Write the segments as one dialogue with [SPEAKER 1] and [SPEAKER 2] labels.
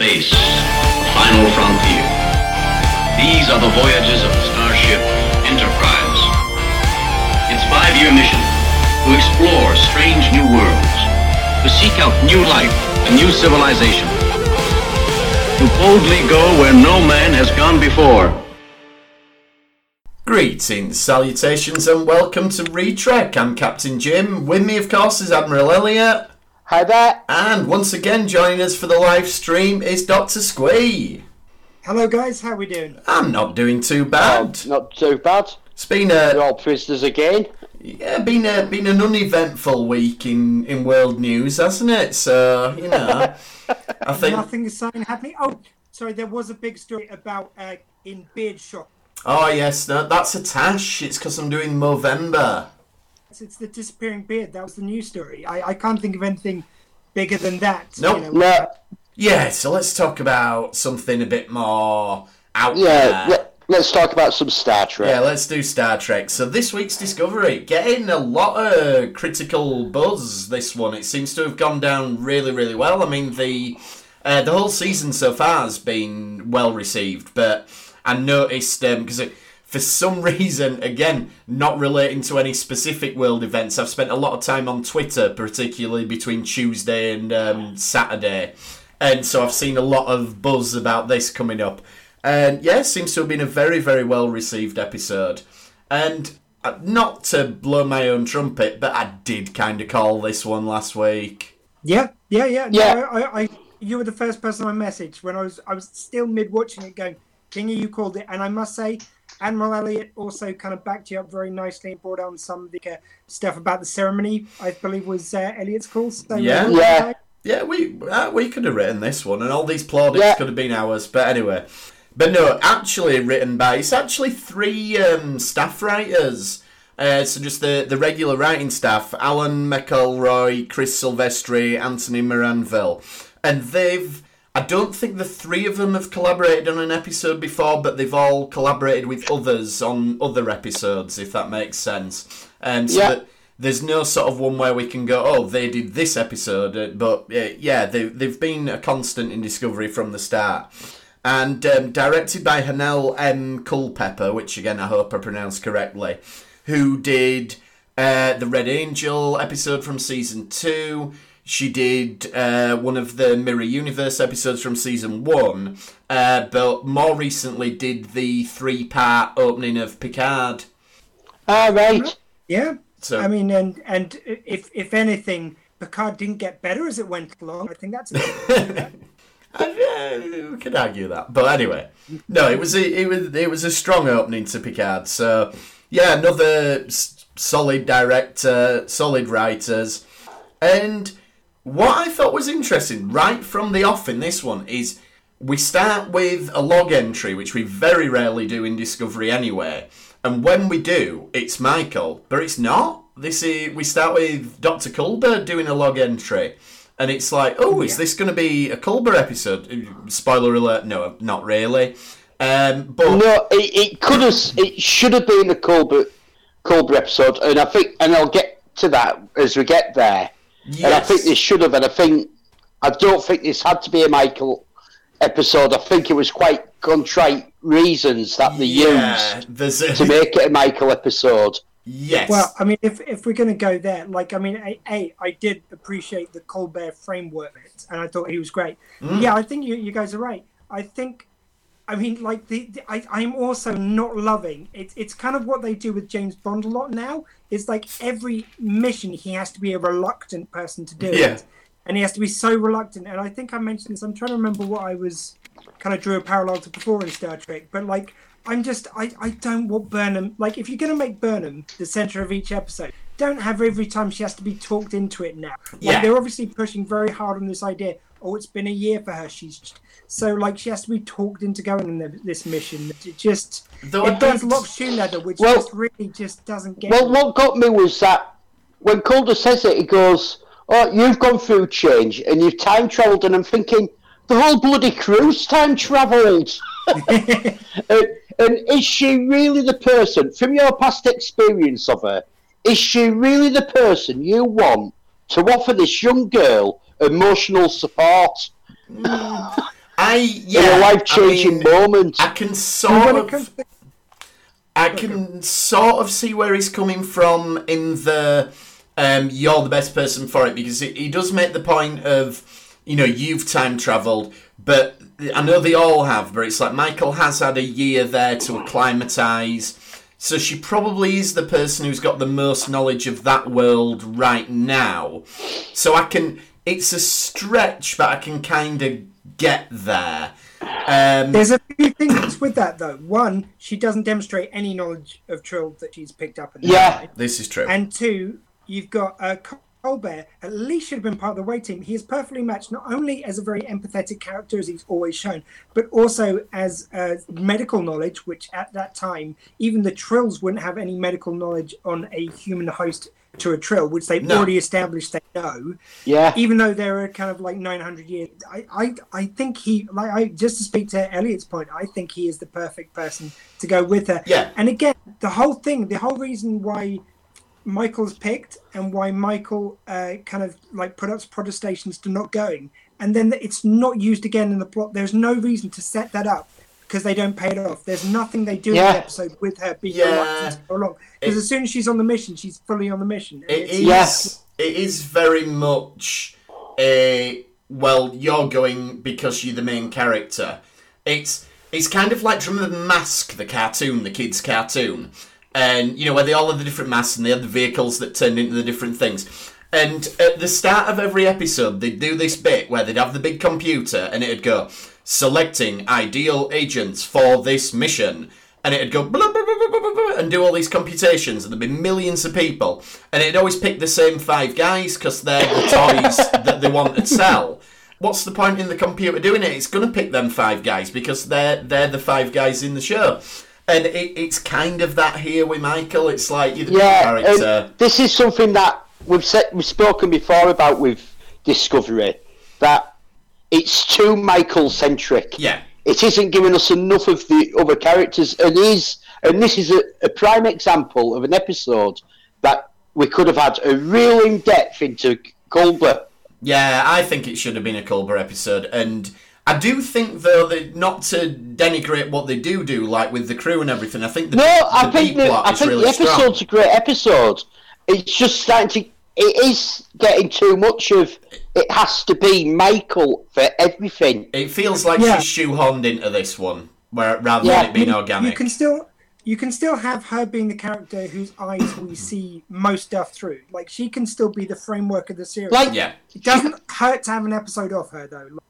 [SPEAKER 1] space, the final frontier. These are the voyages of the starship Enterprise. Its five-year mission to explore strange new worlds, to seek out new life and new civilization, to boldly go where no man has gone before.
[SPEAKER 2] Greetings, salutations, and welcome to Retrek. I'm Captain Jim. With me, of course, is Admiral Elliot.
[SPEAKER 3] Hi there.
[SPEAKER 2] And once again, joining us for the live stream is Dr. Squee.
[SPEAKER 4] Hello, guys. How are we doing?
[SPEAKER 2] I'm not doing too bad.
[SPEAKER 3] Not too bad.
[SPEAKER 2] It's been
[SPEAKER 3] We're
[SPEAKER 2] a
[SPEAKER 3] all prisoners again.
[SPEAKER 2] yeah, been a been an uneventful week in in world news, hasn't it? So you know, I think.
[SPEAKER 4] Nothing exciting happening. Oh, sorry. There was a big story about uh, in beard shop.
[SPEAKER 2] Oh yes, no, that's a tash. It's because I'm doing Movember.
[SPEAKER 4] It's, it's the disappearing beard. That was the news story. I, I can't think of anything bigger than that.
[SPEAKER 2] Nope.
[SPEAKER 3] No,
[SPEAKER 2] Yeah, so let's talk about something a bit more out
[SPEAKER 3] yeah.
[SPEAKER 2] there.
[SPEAKER 3] Let, let's talk about some Star Trek.
[SPEAKER 2] Yeah, let's do Star Trek. So this week's Discovery getting a lot of critical buzz. This one, it seems to have gone down really, really well. I mean, the uh, the whole season so far has been well received, but I noticed them because for some reason, again, not relating to any specific world events, I've spent a lot of time on Twitter, particularly between Tuesday and um, Saturday, and so I've seen a lot of buzz about this coming up. And yeah, seems to have been a very, very well received episode. And uh, not to blow my own trumpet, but I did kind of call this one last week.
[SPEAKER 4] Yeah, yeah, yeah. No,
[SPEAKER 3] Yeah.
[SPEAKER 4] I, I, you were the first person I messaged when I was I was still mid watching it, going, "Kingy, you called it." And I must say, Admiral Elliot also kind of backed you up very nicely and brought on some of the uh, stuff about the ceremony. I believe was uh, Elliot's call. So
[SPEAKER 2] Yeah.
[SPEAKER 3] Yeah.
[SPEAKER 2] Yeah, we uh, we could have written this one, and all these plaudits
[SPEAKER 3] Yeah.
[SPEAKER 2] could have been ours. But anyway, but no, actually written by it's actually three um, staff writers. Uh, so just the the regular writing staff: Alan McElroy, Chris Silvestri, Anthony Maranville, and they've. I don't think the three of them have collaborated on an episode before, but they've all collaborated with others on other episodes, if that makes sense. Um, so
[SPEAKER 3] Yeah.
[SPEAKER 2] there's no sort of one where we can go, oh, they did this episode, uh, but uh, yeah, they, they've been a constant in Discovery from the start. And um, directed by Hanelle M. Culpepper, which again I hope I pronounced correctly, who did uh, the Red Angel episode from season two. She did uh, one of the Mirror Universe episodes from season one, uh, but more recently did the three part opening of Picard.
[SPEAKER 3] Ah, right.
[SPEAKER 4] Yeah.
[SPEAKER 2] So
[SPEAKER 4] I mean, and and if if anything, Picard didn't get better as it went along. I think that's.
[SPEAKER 2] Uh, we could argue that, but anyway, no, it was a, it was it was a strong opening to Picard. So yeah, another s- solid director, solid writers, and what I thought was interesting right from the off in this one is we start with a log entry, which we very rarely do in Discovery anyway, and when we do, it's Michael, but it's not. This is we start with Doctor Culber doing a log entry. And it's like, oh, is this going to be a Culber episode? Spoiler alert, no, not really. Um, but
[SPEAKER 3] No, it, it could have. It should have been a Culber Culber episode, and I think, and I'll get to that as we get there. And I think this should have, and I think I don't think this had to be a Michael episode. I think it was quite contrite reasons that they
[SPEAKER 2] yeah,
[SPEAKER 3] used
[SPEAKER 2] there's a,
[SPEAKER 3] to make it a Michael episode.
[SPEAKER 2] yes.
[SPEAKER 4] Well, I mean, if if we're going to go there, like, I mean, a, a I did appreciate the Culber framework, and I thought he was great. Mm. Yeah, I think you you guys are right. I think, I mean, like the, the I I'm also not loving it's it's kind of what they do with James Bond a lot now. It's like every mission he has to be a reluctant person to do
[SPEAKER 2] Yeah.
[SPEAKER 4] it, and he has to be so reluctant. And I think I mentioned this. I'm trying to remember what I was kind of drew a parallel to before in Star Trek, but like I'm just I, I don't want Burnham like if you're gonna make Burnham the center of each episode, don't have every time she has to be talked into it now. Like
[SPEAKER 2] Yeah.
[SPEAKER 4] they're obviously pushing very hard on this idea. Oh, it's been a year for her. She's so like she has to be talked into going in the, this mission. It just
[SPEAKER 2] Though
[SPEAKER 4] it does lock shoe leather, which
[SPEAKER 3] Well-
[SPEAKER 4] just really just doesn't get.
[SPEAKER 3] Well,
[SPEAKER 4] me.
[SPEAKER 3] what got me was that when Calder says it, he goes, "Oh, you've gone through change and you've time travelled," and I'm thinking, the whole bloody crew's time travelled. and, uh, and is she really the person, from your past experience of her, is she really the person you want to offer this young girl emotional support?
[SPEAKER 2] I yeah,
[SPEAKER 3] in a life changing
[SPEAKER 2] I mean,
[SPEAKER 3] moment.
[SPEAKER 2] I can sort of.
[SPEAKER 4] comes to
[SPEAKER 2] I can sort of see where he's coming from in the um, you're the best person for it because he, he does make the point of you know you've time travelled, but I know they all have, but it's like Michael has had a year there to acclimatise. So she probably is the person who's got the most knowledge of that world right now. So I can. It's a stretch, but I can kind of get there. Um,
[SPEAKER 4] There's a few things with that though. One, she doesn't demonstrate any knowledge of Trill that she's picked up in
[SPEAKER 3] Yeah.
[SPEAKER 4] side.
[SPEAKER 2] this is true.
[SPEAKER 4] And two, you've got uh, Culber. At least should have been part of the way team. He is perfectly matched not only as a very empathetic character as he's always shown, but also as uh, medical knowledge. Which at that time, even the Trills wouldn't have any medical knowledge on a human host to a Trill, which they've
[SPEAKER 2] No.
[SPEAKER 4] already established they know
[SPEAKER 3] yeah,
[SPEAKER 4] even though they're kind of like 900 years I, I i think he like i just to speak to elliot's point i think he is the perfect person to go with her
[SPEAKER 2] Yeah.
[SPEAKER 4] and again the whole thing the whole reason why michael's picked and why michael uh, kind of like put up protestations to not going and then it's not used again in the plot there's no reason to set that up because they don't pay it off there's nothing they do in the episode with her being
[SPEAKER 2] Yeah.
[SPEAKER 4] reluctant to go along because as soon as she's on the mission she's fully on the mission it's-
[SPEAKER 3] Yes.
[SPEAKER 2] It is very much a well. You're going because you're the main character. It's it's kind of like do you remember Mask, the cartoon, the kids' cartoon, and you know where they all had the different masks and they had the vehicles that turned into the different things. And at the start of every episode, they'd do this bit where they'd have the big computer and it'd go selecting ideal agents for this mission, and it'd go blah, blah, blah, blah, blah, blah, blah, and do all these computations, and there'd be millions of people, and it'd always pick the same five guys because they're the toys that they want to sell. What's the point in the computer doing it? It's going to pick them five guys because they're they're the five guys in the show, and it, it's kind of that here with Michael. It's like you're the
[SPEAKER 3] yeah.
[SPEAKER 2] character.
[SPEAKER 3] This is something that we've said, we've spoken before about with Discovery that it's too Michael centric.
[SPEAKER 2] yeah,
[SPEAKER 3] it isn't giving us enough of the other characters and is and this is a, a prime example of an episode that we could have had a real in-depth into Culber
[SPEAKER 2] Yeah, I think it should have been a Culber episode, and I do think though that not to denigrate what they do do, like with the crew and everything. I think the,
[SPEAKER 3] no
[SPEAKER 2] the
[SPEAKER 3] I think the, I think
[SPEAKER 2] really
[SPEAKER 3] the
[SPEAKER 2] strong.
[SPEAKER 3] episode's a great episode it's just starting to it is getting too much of it has to be Michael for everything
[SPEAKER 2] It feels like
[SPEAKER 4] Yeah.
[SPEAKER 2] she's shoehorned into this one, where rather
[SPEAKER 3] Yeah,
[SPEAKER 2] than it being
[SPEAKER 4] you,
[SPEAKER 2] organic.
[SPEAKER 4] You can still you can still have her being the character whose eyes we see most stuff through. Like she can still be the framework of the series.
[SPEAKER 3] like
[SPEAKER 2] Yeah,
[SPEAKER 4] it doesn't hurt to have an episode of her though. Like,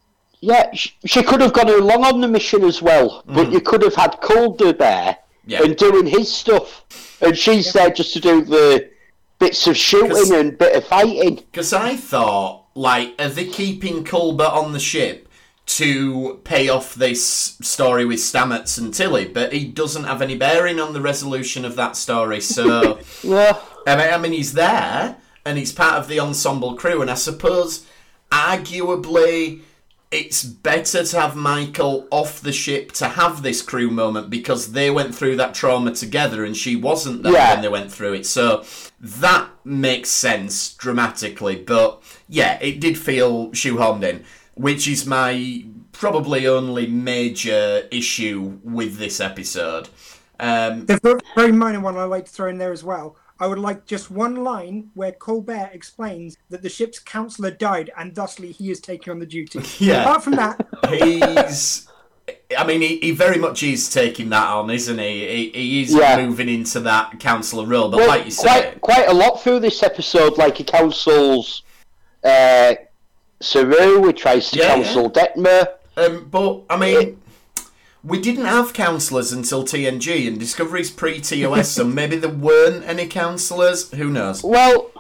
[SPEAKER 3] Yeah, she, she could have gone along on the mission as well, but you could have had Calder there
[SPEAKER 2] Mm. Yeah.
[SPEAKER 3] and doing his stuff, and she's there just to do the bits of shooting and bit of fighting.
[SPEAKER 2] because I thought, like, are they keeping Culber on the ship to pay off this story with Stamets and Tilly? But he doesn't have any bearing on the resolution of that story, so.
[SPEAKER 3] Yeah,
[SPEAKER 2] I mean, I mean, he's there and he's part of the ensemble crew, and I suppose, arguably, it's better to have Michael off the ship to have this crew moment because they went through that trauma together and she wasn't there
[SPEAKER 3] Yeah.
[SPEAKER 2] when they went through it. So that makes sense dramatically, but yeah, it did feel shoehorned in, which is my probably only major issue with this episode. Um,
[SPEAKER 4] the ver- very minor one I like to throw in there as well. I would like just one line where Culber explains that the ship's counselor died and thusly he is taking on the duty.
[SPEAKER 2] Yeah.
[SPEAKER 4] Apart from that,
[SPEAKER 2] he's I mean, he, he very much is taking that on, isn't he? He, he is
[SPEAKER 3] Yeah.
[SPEAKER 2] moving into that counsellor role. But
[SPEAKER 3] well,
[SPEAKER 2] like you said,
[SPEAKER 3] quite quite a lot through this episode. Like he counsels uh, Saru, he tries to
[SPEAKER 2] Yeah,
[SPEAKER 3] counsel Detmer.
[SPEAKER 2] um, but I mean, we didn't have counsellors until TNG, and Discovery's pre-TOS, so maybe there weren't any counsellors. Who knows?
[SPEAKER 3] Well,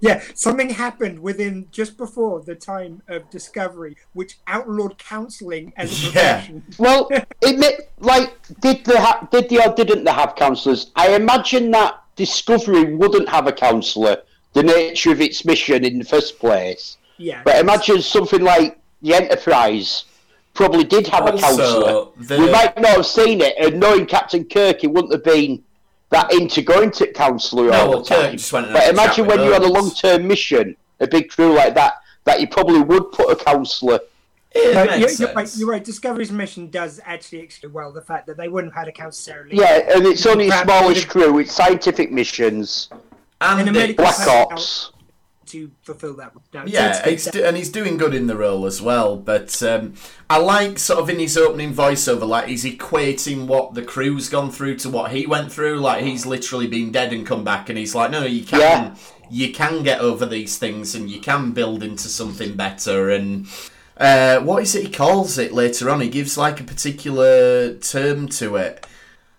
[SPEAKER 4] yeah, something happened within just before the time of Discovery, which outlawed counselling as a
[SPEAKER 2] Yeah.
[SPEAKER 4] profession.
[SPEAKER 3] Well, it ma- like did they ha- did they or didn't they have counsellors? I imagine that Discovery wouldn't have a counsellor. The nature of its mission in the first place.
[SPEAKER 4] Yeah,
[SPEAKER 3] But imagine something like the Enterprise probably did have a counsellor.
[SPEAKER 2] the-
[SPEAKER 3] We might not have seen it, and knowing Captain Kirk, he wouldn't have been that into going to counsellor
[SPEAKER 2] No,
[SPEAKER 3] all
[SPEAKER 2] well,
[SPEAKER 3] the
[SPEAKER 2] Kirk
[SPEAKER 3] time.
[SPEAKER 2] just went
[SPEAKER 3] But
[SPEAKER 2] had a chat
[SPEAKER 3] imagine when you're on a long-term mission, a big crew like that, that you probably would put a counsellor
[SPEAKER 2] It
[SPEAKER 4] But
[SPEAKER 2] makes
[SPEAKER 4] you're,
[SPEAKER 2] sense.
[SPEAKER 4] you're right. You're right. Discovery's mission does actually execute well the fact that they wouldn't have had a counsellor.
[SPEAKER 3] Yeah, and it's only a
[SPEAKER 4] Perhaps
[SPEAKER 3] smallish crew. It's scientific missions,
[SPEAKER 2] And
[SPEAKER 4] In
[SPEAKER 2] it-
[SPEAKER 4] America-
[SPEAKER 3] Black
[SPEAKER 4] Black
[SPEAKER 3] Ops.
[SPEAKER 4] To fulfill that. No,
[SPEAKER 2] Yeah,
[SPEAKER 4] so
[SPEAKER 2] he's do- and he's doing good in the role as well. But um, I like sort of in his opening voiceover, like he's equating what the crew's gone through to what he went through. Like he's literally been dead and come back, and he's like, no, you can,
[SPEAKER 3] Yeah.
[SPEAKER 2] you can get over these things, and you can build into something better. And uh, what is it he calls it later on? He gives like a particular term to it.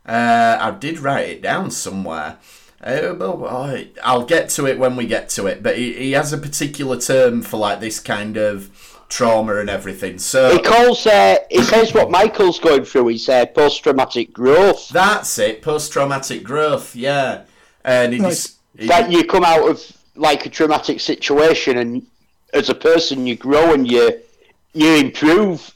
[SPEAKER 2] Uh, I did write it down somewhere. Uh, well, oh, I'll get to it when we get to it. But he, he has a particular term for like this kind of trauma and everything. So
[SPEAKER 3] He calls. Uh, he says what Michael's going through. He said post-traumatic growth.
[SPEAKER 2] that's it. Post-traumatic growth. Yeah, and he
[SPEAKER 4] Nice.
[SPEAKER 2] just he-
[SPEAKER 3] that you come out of like a traumatic situation, and as a person, you grow and you you improve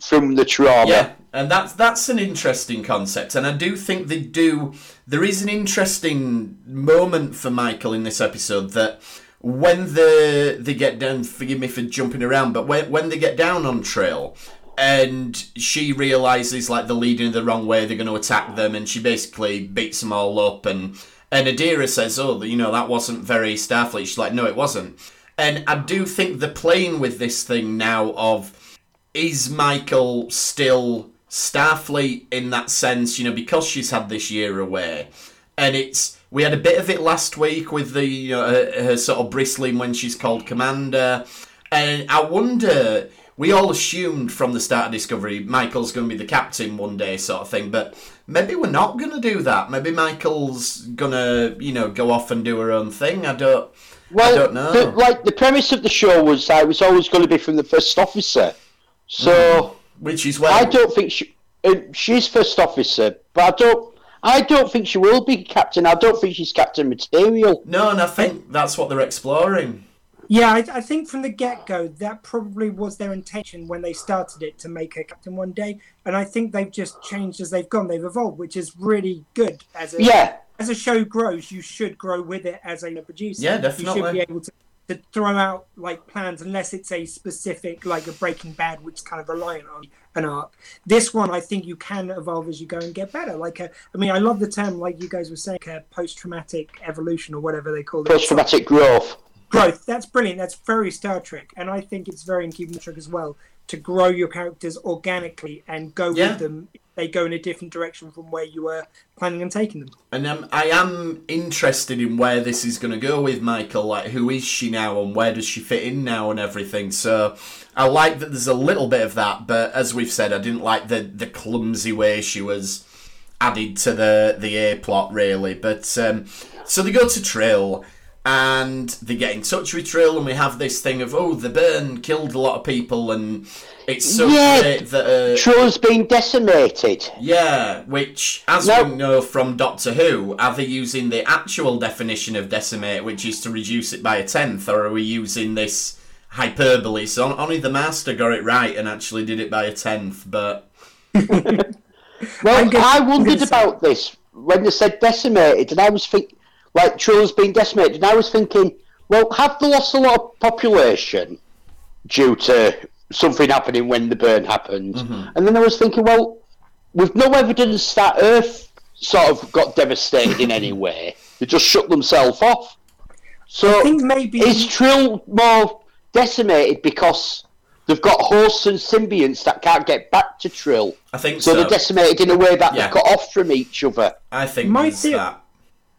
[SPEAKER 3] from the trauma.
[SPEAKER 2] Yeah, and that's that's an interesting concept, and I do think they do. There is an interesting moment for Michael in this episode that when the they get down. Forgive me for jumping around, but when when they get down on Trill. And she realizes like they're leading the wrong way. They're going to attack them, and she basically beats them all up. And and Adira says, "Oh, you know that wasn't very Starfleet." She's like, "No, it wasn't." And I do think they're playing with this thing now of is Michael still Starfleet in that sense? You know, because she's had this year away, and it's we had a bit of it last week with the you know, her, her sort of bristling when she's called commander, and I wonder. We all assumed from the start of Discovery Michael's going to be the captain one day, sort of thing. But maybe we're not going to do that. Maybe Michael's going to, you know, go off and do her own thing. I don't.
[SPEAKER 3] Well,
[SPEAKER 2] I don't know.
[SPEAKER 3] The, like the premise of the show was that it was always going to be from the first officer. So mm.
[SPEAKER 2] Which is well.
[SPEAKER 3] I don't think she, uh, she's first officer, but I don't. I don't think she will be captain. I don't think she's captain material.
[SPEAKER 2] No, and I think that's what they're exploring.
[SPEAKER 4] Yeah, I, I think from the get go, that probably was their intention when they started it to make her captain one day. And I think they've just changed as they've gone. They've evolved, which is really good. As a,
[SPEAKER 3] Yeah,
[SPEAKER 4] as a show grows, you should grow with it as a producer.
[SPEAKER 2] Yeah,
[SPEAKER 4] You
[SPEAKER 2] definitely.
[SPEAKER 4] should be able to, to throw out like plans unless it's a specific, like a Breaking Bad, which is kind of reliant on an arc. This one, I think you can evolve as you go and get better. Like, a, I mean, I love the term, like you guys were saying, uh, post-traumatic evolution or whatever they call it
[SPEAKER 3] post-traumatic growth.
[SPEAKER 4] growth. That's brilliant. That's very Star Trek, and I think it's very in keeping with Trek as well to grow your characters organically and go
[SPEAKER 2] Yeah.
[SPEAKER 4] with them. They go in a different direction from where you were planning on taking them.
[SPEAKER 2] And um, I am interested in where this is going to go with Michael. Like, who is she now, and where does she fit in now, and everything. So, I like that there's a little bit of that, but as we've said, I didn't like the the clumsy way she was added to the the A plot, really. But um, so they go to Trill. And they get in touch with Trill, and we have this thing of oh, the burn killed a lot of people, and it's so
[SPEAKER 3] Yeah.
[SPEAKER 2] great that uh,
[SPEAKER 3] Trill's been decimated.
[SPEAKER 2] yeah, which, as
[SPEAKER 3] No.
[SPEAKER 2] we know from Doctor Who, are they using the actual definition of decimate, which is to reduce it by a tenth, or are we using this hyperbole? So only the Master got it right and actually did it by a tenth, but
[SPEAKER 3] Well,
[SPEAKER 4] I'm gonna-
[SPEAKER 3] I wondered about this when they said decimated, and I was thinking, like, Trill's been decimated, and I was thinking, well, have they lost a lot of population due to something happening when the burn happened?
[SPEAKER 2] Mm-hmm.
[SPEAKER 3] And then I was thinking, well, with no evidence that Earth sort of got devastated in any way, they just shut themselves off. So
[SPEAKER 4] I think maybe
[SPEAKER 3] is Trill more decimated because they've got hosts and symbionts that can't get back to Trill?
[SPEAKER 2] I think
[SPEAKER 3] So
[SPEAKER 2] so.
[SPEAKER 3] they're decimated in a way that
[SPEAKER 2] Yeah.
[SPEAKER 3] they're cut off from each other.
[SPEAKER 2] I think
[SPEAKER 4] My
[SPEAKER 2] there's
[SPEAKER 4] theory-
[SPEAKER 2] that.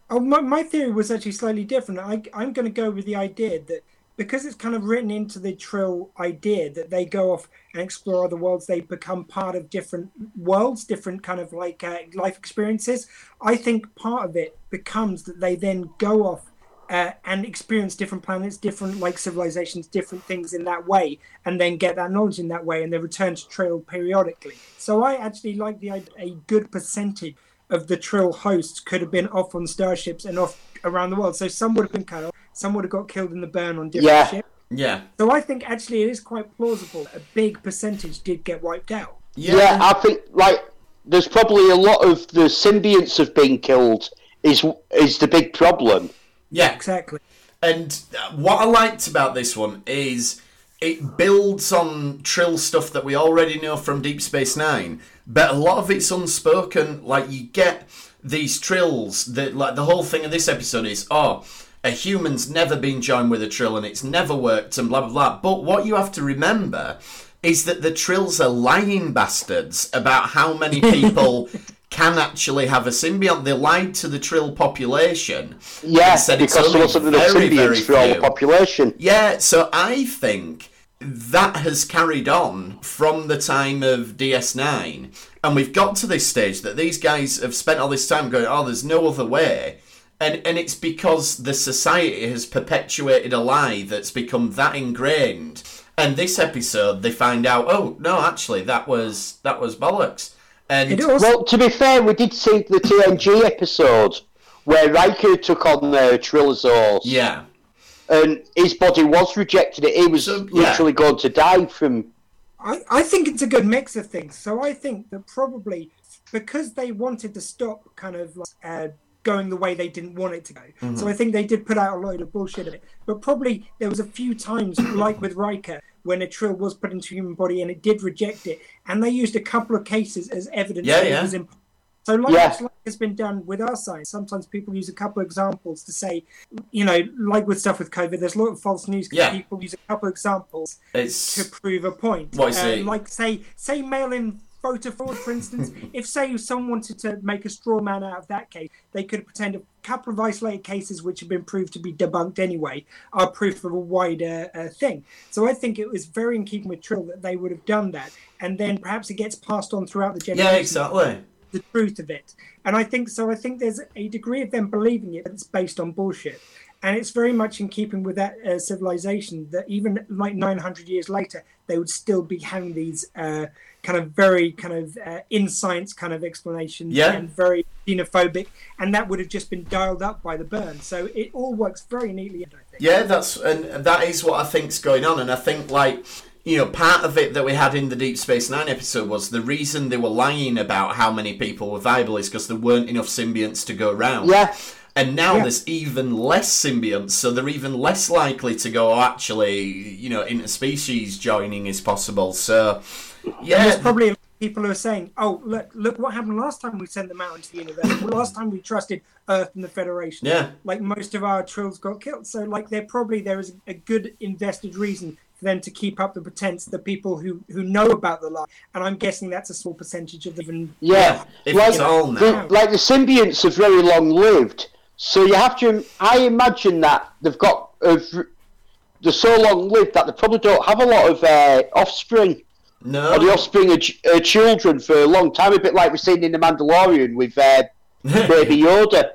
[SPEAKER 4] Oh, my, my theory was actually slightly different. I, I'm going to go with the idea that because it's kind of written into the Trill idea that they go off and explore other worlds, they become part of different worlds, different kind of like uh, life experiences. I think part of it becomes that they then go off uh, and experience different planets, different like civilizations, different things in that way, and then get that knowledge in that way, and they return to Trill periodically. So I actually like the a good percentage of the Trill hosts could have been off on starships and off around the world. So some would have been cut off, some would have got killed in the burn on different
[SPEAKER 3] Yeah.
[SPEAKER 4] ships.
[SPEAKER 2] Yeah.
[SPEAKER 4] So I think actually it is quite plausible. A big percentage did get wiped out.
[SPEAKER 2] Yeah.
[SPEAKER 3] Yeah. I think like there's probably a lot of the symbionts have been killed. Is is the big problem?
[SPEAKER 2] yeah.
[SPEAKER 4] Exactly.
[SPEAKER 2] And uh, what I liked about this one is it builds on Trill stuff that we already know from Deep Space Nine, but a lot of it's unspoken. Like you get these trills that like the whole thing of this episode is oh a human's never been joined with a trill and it's never worked and blah blah blah. But what you have to remember is that the trills are lying bastards about how many people can actually have a symbiont. They lied to the trill population.
[SPEAKER 3] Yeah,
[SPEAKER 2] said it's
[SPEAKER 3] because there
[SPEAKER 2] only very, very
[SPEAKER 3] all the
[SPEAKER 2] few.
[SPEAKER 3] population.
[SPEAKER 2] Yeah, so I think that has carried on from the time of DS9. And we've got to this stage that these guys have spent all this time going, oh, there's no other way. And, and it's because the society has perpetuated a lie that's become that ingrained. And this episode, they find out, oh no, actually, that was that was bollocks. And
[SPEAKER 4] It
[SPEAKER 3] Well, to be fair, we did see the TNG episode where Riker took on the Trilosaurus,
[SPEAKER 2] yeah,
[SPEAKER 3] and his body was rejected. It. He was
[SPEAKER 2] So, yeah.
[SPEAKER 3] literally going to die from.
[SPEAKER 4] I, I think it's a good mix of things. So I think that probably because they wanted to stop kind of like, uh, going the way they didn't want it to go.
[SPEAKER 2] Mm-hmm.
[SPEAKER 4] So I think they did put out a load of bullshit of it. But probably there was a few times, like with Riker, when a trill was put into a human body and it did reject it, and they used a couple of cases as evidence
[SPEAKER 2] Yeah,
[SPEAKER 4] that
[SPEAKER 2] yeah.
[SPEAKER 4] it was imp- so like,
[SPEAKER 3] Yeah.
[SPEAKER 4] like has been done with our science. Sometimes people use a couple of examples to say, you know, like with stuff with COVID, there's a lot of false news because
[SPEAKER 2] Yeah.
[SPEAKER 4] people use a couple of examples
[SPEAKER 2] it's
[SPEAKER 4] to prove a point.
[SPEAKER 2] What is
[SPEAKER 4] Uh,
[SPEAKER 2] it?
[SPEAKER 4] Like say say mail-in voter fraud, for instance. if say someone wanted to make a straw man out of that case, they could pretend a couple of isolated cases which have been proved to be debunked anyway are proof of a wider uh, thing. So I think it was very in keeping with Trill that they would have done that, and then perhaps it gets passed on throughout the
[SPEAKER 2] generation.
[SPEAKER 4] yeah,
[SPEAKER 2] exactly.
[SPEAKER 4] The truth of it. And I think so. I think there's a degree of them believing it, but it's based on bullshit. And it's very much in keeping with that uh, civilization that even like 900 years later, they would still be having these uh, kind of very kind of uh, in science kind of explanations
[SPEAKER 2] Yeah.
[SPEAKER 4] and very xenophobic. And that would have just been dialed up by the burn. So it all works very neatly, I think.
[SPEAKER 2] Yeah, that's and that is what I think's going on, and I think like you know part of it that we had in the Deep Space Nine episode was the reason they were lying about how many people were viable is because there weren't enough symbionts to go around.
[SPEAKER 3] Yeah,
[SPEAKER 2] And now
[SPEAKER 4] Yeah.
[SPEAKER 2] there's even less symbionts, so they're even less likely to go. "Oh, Actually, you know, interspecies joining is possible. So, yeah,
[SPEAKER 4] There's probably people who are saying, "Oh, look, look what happened last time we sent them out into the universe. Well, last time we trusted Earth and the Federation.
[SPEAKER 2] Yeah.
[SPEAKER 4] like most of our trills got killed. So, like, there probably there is a good invested reason for them to keep up the pretense. The people who who know about the lie, and I'm guessing that's a small percentage of them
[SPEAKER 3] yeah.
[SPEAKER 2] if
[SPEAKER 3] like,
[SPEAKER 2] it's all now.
[SPEAKER 3] the, like the symbionts are very long lived, so you have to. I imagine that they've got. A, v- they're so long lived that they probably don't have a lot of uh, offspring.
[SPEAKER 2] no,
[SPEAKER 3] Or the offspring of ch- are children for a long time, a bit like we've seen in The Mandalorian with uh, Baby Yoda,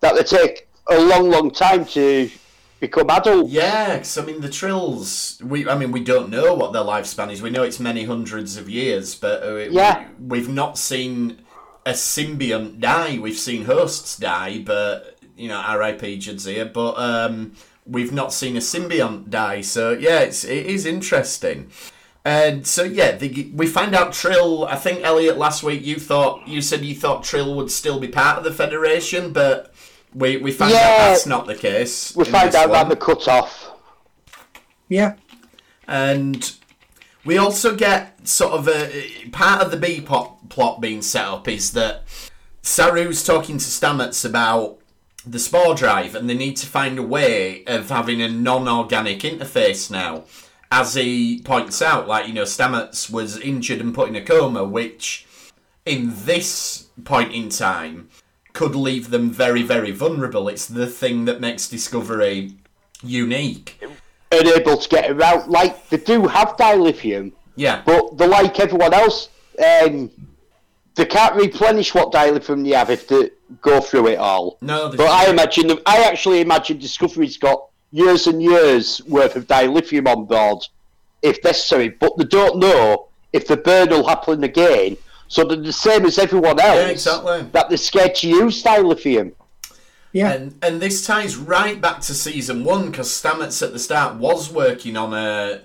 [SPEAKER 3] that they take a long, long time to become adult.
[SPEAKER 2] Yeah, 'cause, I mean the trills. We, I mean, we don't know what their lifespan is. We know it's many hundreds of years, but uh, it-
[SPEAKER 3] Yeah.
[SPEAKER 2] we, have not seen a symbiont die. We've seen hosts die, but you know, R.I.P. Jadzia. But um, we've not seen a symbiont die. So yeah, it's it is interesting. And so yeah, the, we find out Trill. I think Elliot last week you thought you said you thought Trill would still be part of the Federation, but we we find out
[SPEAKER 3] Yeah.
[SPEAKER 2] that's not the case.
[SPEAKER 3] We
[SPEAKER 2] in
[SPEAKER 3] find out
[SPEAKER 2] one.
[SPEAKER 3] that they're cut off.
[SPEAKER 4] Yeah,
[SPEAKER 2] And we also get sort of a part of the B plot, plot being set up is that Saru's talking to Stamets about the spore drive, and they need to find a way of having a non-organic interface now. As he points out, like you know, Stamets was injured and put in a coma, which in this point in time could leave them very, very vulnerable. It's the thing that makes Discovery unique.
[SPEAKER 3] And able to get around. Like, they do have dilithium,
[SPEAKER 2] Yeah.
[SPEAKER 3] but they're like everyone else. Um, they can't replenish what dilithium they have if they go through it all.
[SPEAKER 2] No,
[SPEAKER 3] But I imagine, them- I actually imagine Discovery's got years and years worth of dilithium on board, if necessary. But they don't know if the burn will happen again. So they're the same as everyone else.
[SPEAKER 2] Yeah, exactly.
[SPEAKER 3] That they're scared to use dilithium.
[SPEAKER 4] yeah.
[SPEAKER 2] And and this ties right back to season one because Stamets at the start was working on a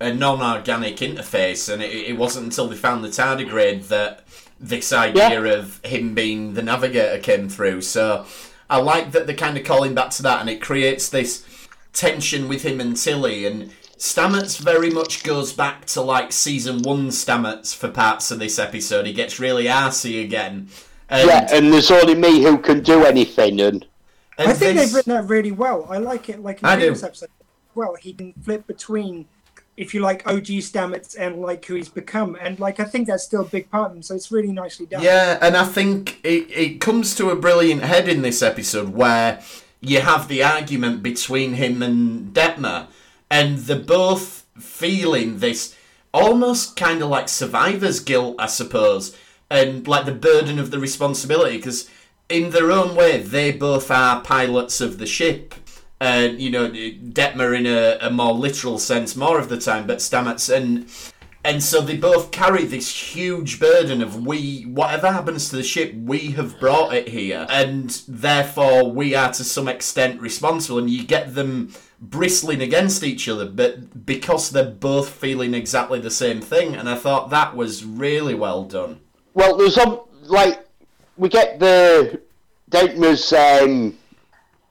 [SPEAKER 2] a non-organic interface, and it, it wasn't until they found the tardigrade that this idea of him being the navigator came through. So I like that they're kind of calling back to that, and it creates this tension with him and Tilly, and Stamets very much goes back to like season one Stamets for parts of this episode. He gets really arsey again. And,
[SPEAKER 3] yeah, and there's only me who can do anything, and
[SPEAKER 2] and
[SPEAKER 4] I think
[SPEAKER 2] this-
[SPEAKER 4] they've written that really well. I like it. Like in
[SPEAKER 2] I
[SPEAKER 4] the
[SPEAKER 2] do.
[SPEAKER 4] episode, well, he can flip between, if you like, OG Stamets and like who he's become, and like I think that's still a big part of him. So it's really nicely done.
[SPEAKER 2] Yeah, and I think it, it comes to a brilliant head in this episode where you have the argument between him and Detmer, and they're both feeling this almost kind of like survivor's guilt, I suppose, and like the burden of the responsibility, because in their own way, they both are pilots of the ship. And you know, Detmer in a, a more literal sense, more of the time, but Stamets and and so they both carry this huge burden of we, whatever happens to the ship, we have brought it here, and therefore we are to some extent responsible. And you get them bristling against each other, but because they're both feeling exactly the same thing. And I thought that was really well done.
[SPEAKER 3] well, there's some like we get the Detmer's um,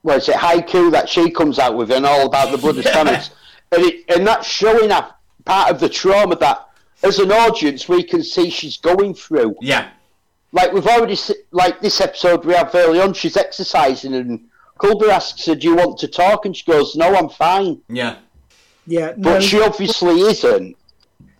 [SPEAKER 3] what is it haiku that she comes out with, and all about the blood of
[SPEAKER 2] Yeah.
[SPEAKER 3] And it, and that's showing a part of the trauma that, as an audience, we can see she's going through.
[SPEAKER 2] Yeah,
[SPEAKER 3] like we've already like this episode we have early on she's exercising and Culber asks her do you want to talk and she goes no I'm fine
[SPEAKER 2] yeah.
[SPEAKER 4] yeah.
[SPEAKER 3] but
[SPEAKER 4] no,
[SPEAKER 3] she obviously isn't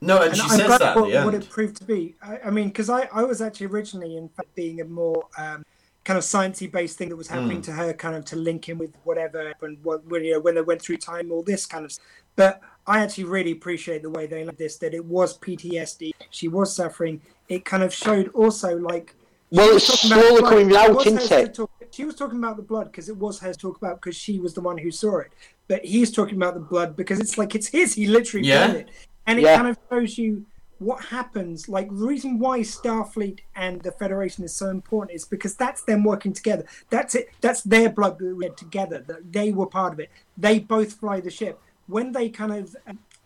[SPEAKER 2] No, and,
[SPEAKER 4] and
[SPEAKER 2] she
[SPEAKER 4] I'm
[SPEAKER 2] says
[SPEAKER 4] glad
[SPEAKER 2] that at
[SPEAKER 4] what,
[SPEAKER 2] the
[SPEAKER 4] what it proved to be. I, I mean, because I, I was actually originally, in fact, being a more um, kind of sciencey based thing that was happening
[SPEAKER 2] Hmm.
[SPEAKER 4] to her, kind of to link in with whatever happened what, when, you know, when they went through time, all this kind of. stuff. But I actually really appreciate the way they like this. That it was PTSD. She was suffering. It kind of showed also like.
[SPEAKER 3] Well, it's
[SPEAKER 4] talking about
[SPEAKER 3] slowly
[SPEAKER 4] blood.
[SPEAKER 3] coming
[SPEAKER 4] It
[SPEAKER 3] out,
[SPEAKER 4] was
[SPEAKER 3] isn't it?
[SPEAKER 4] Talk- she was talking about the blood because it was hers to talk about because she was the one who saw it. But he's talking about the blood because it's like it's his. He literally
[SPEAKER 2] Yeah.
[SPEAKER 4] done it, and it
[SPEAKER 3] Yeah.
[SPEAKER 4] kind of shows you what happens. Like the reason why Starfleet and the Federation is so important is because that's them working together. That's it. That's their blood that we had together. That they were part of it. They both fly the ship. When they kind of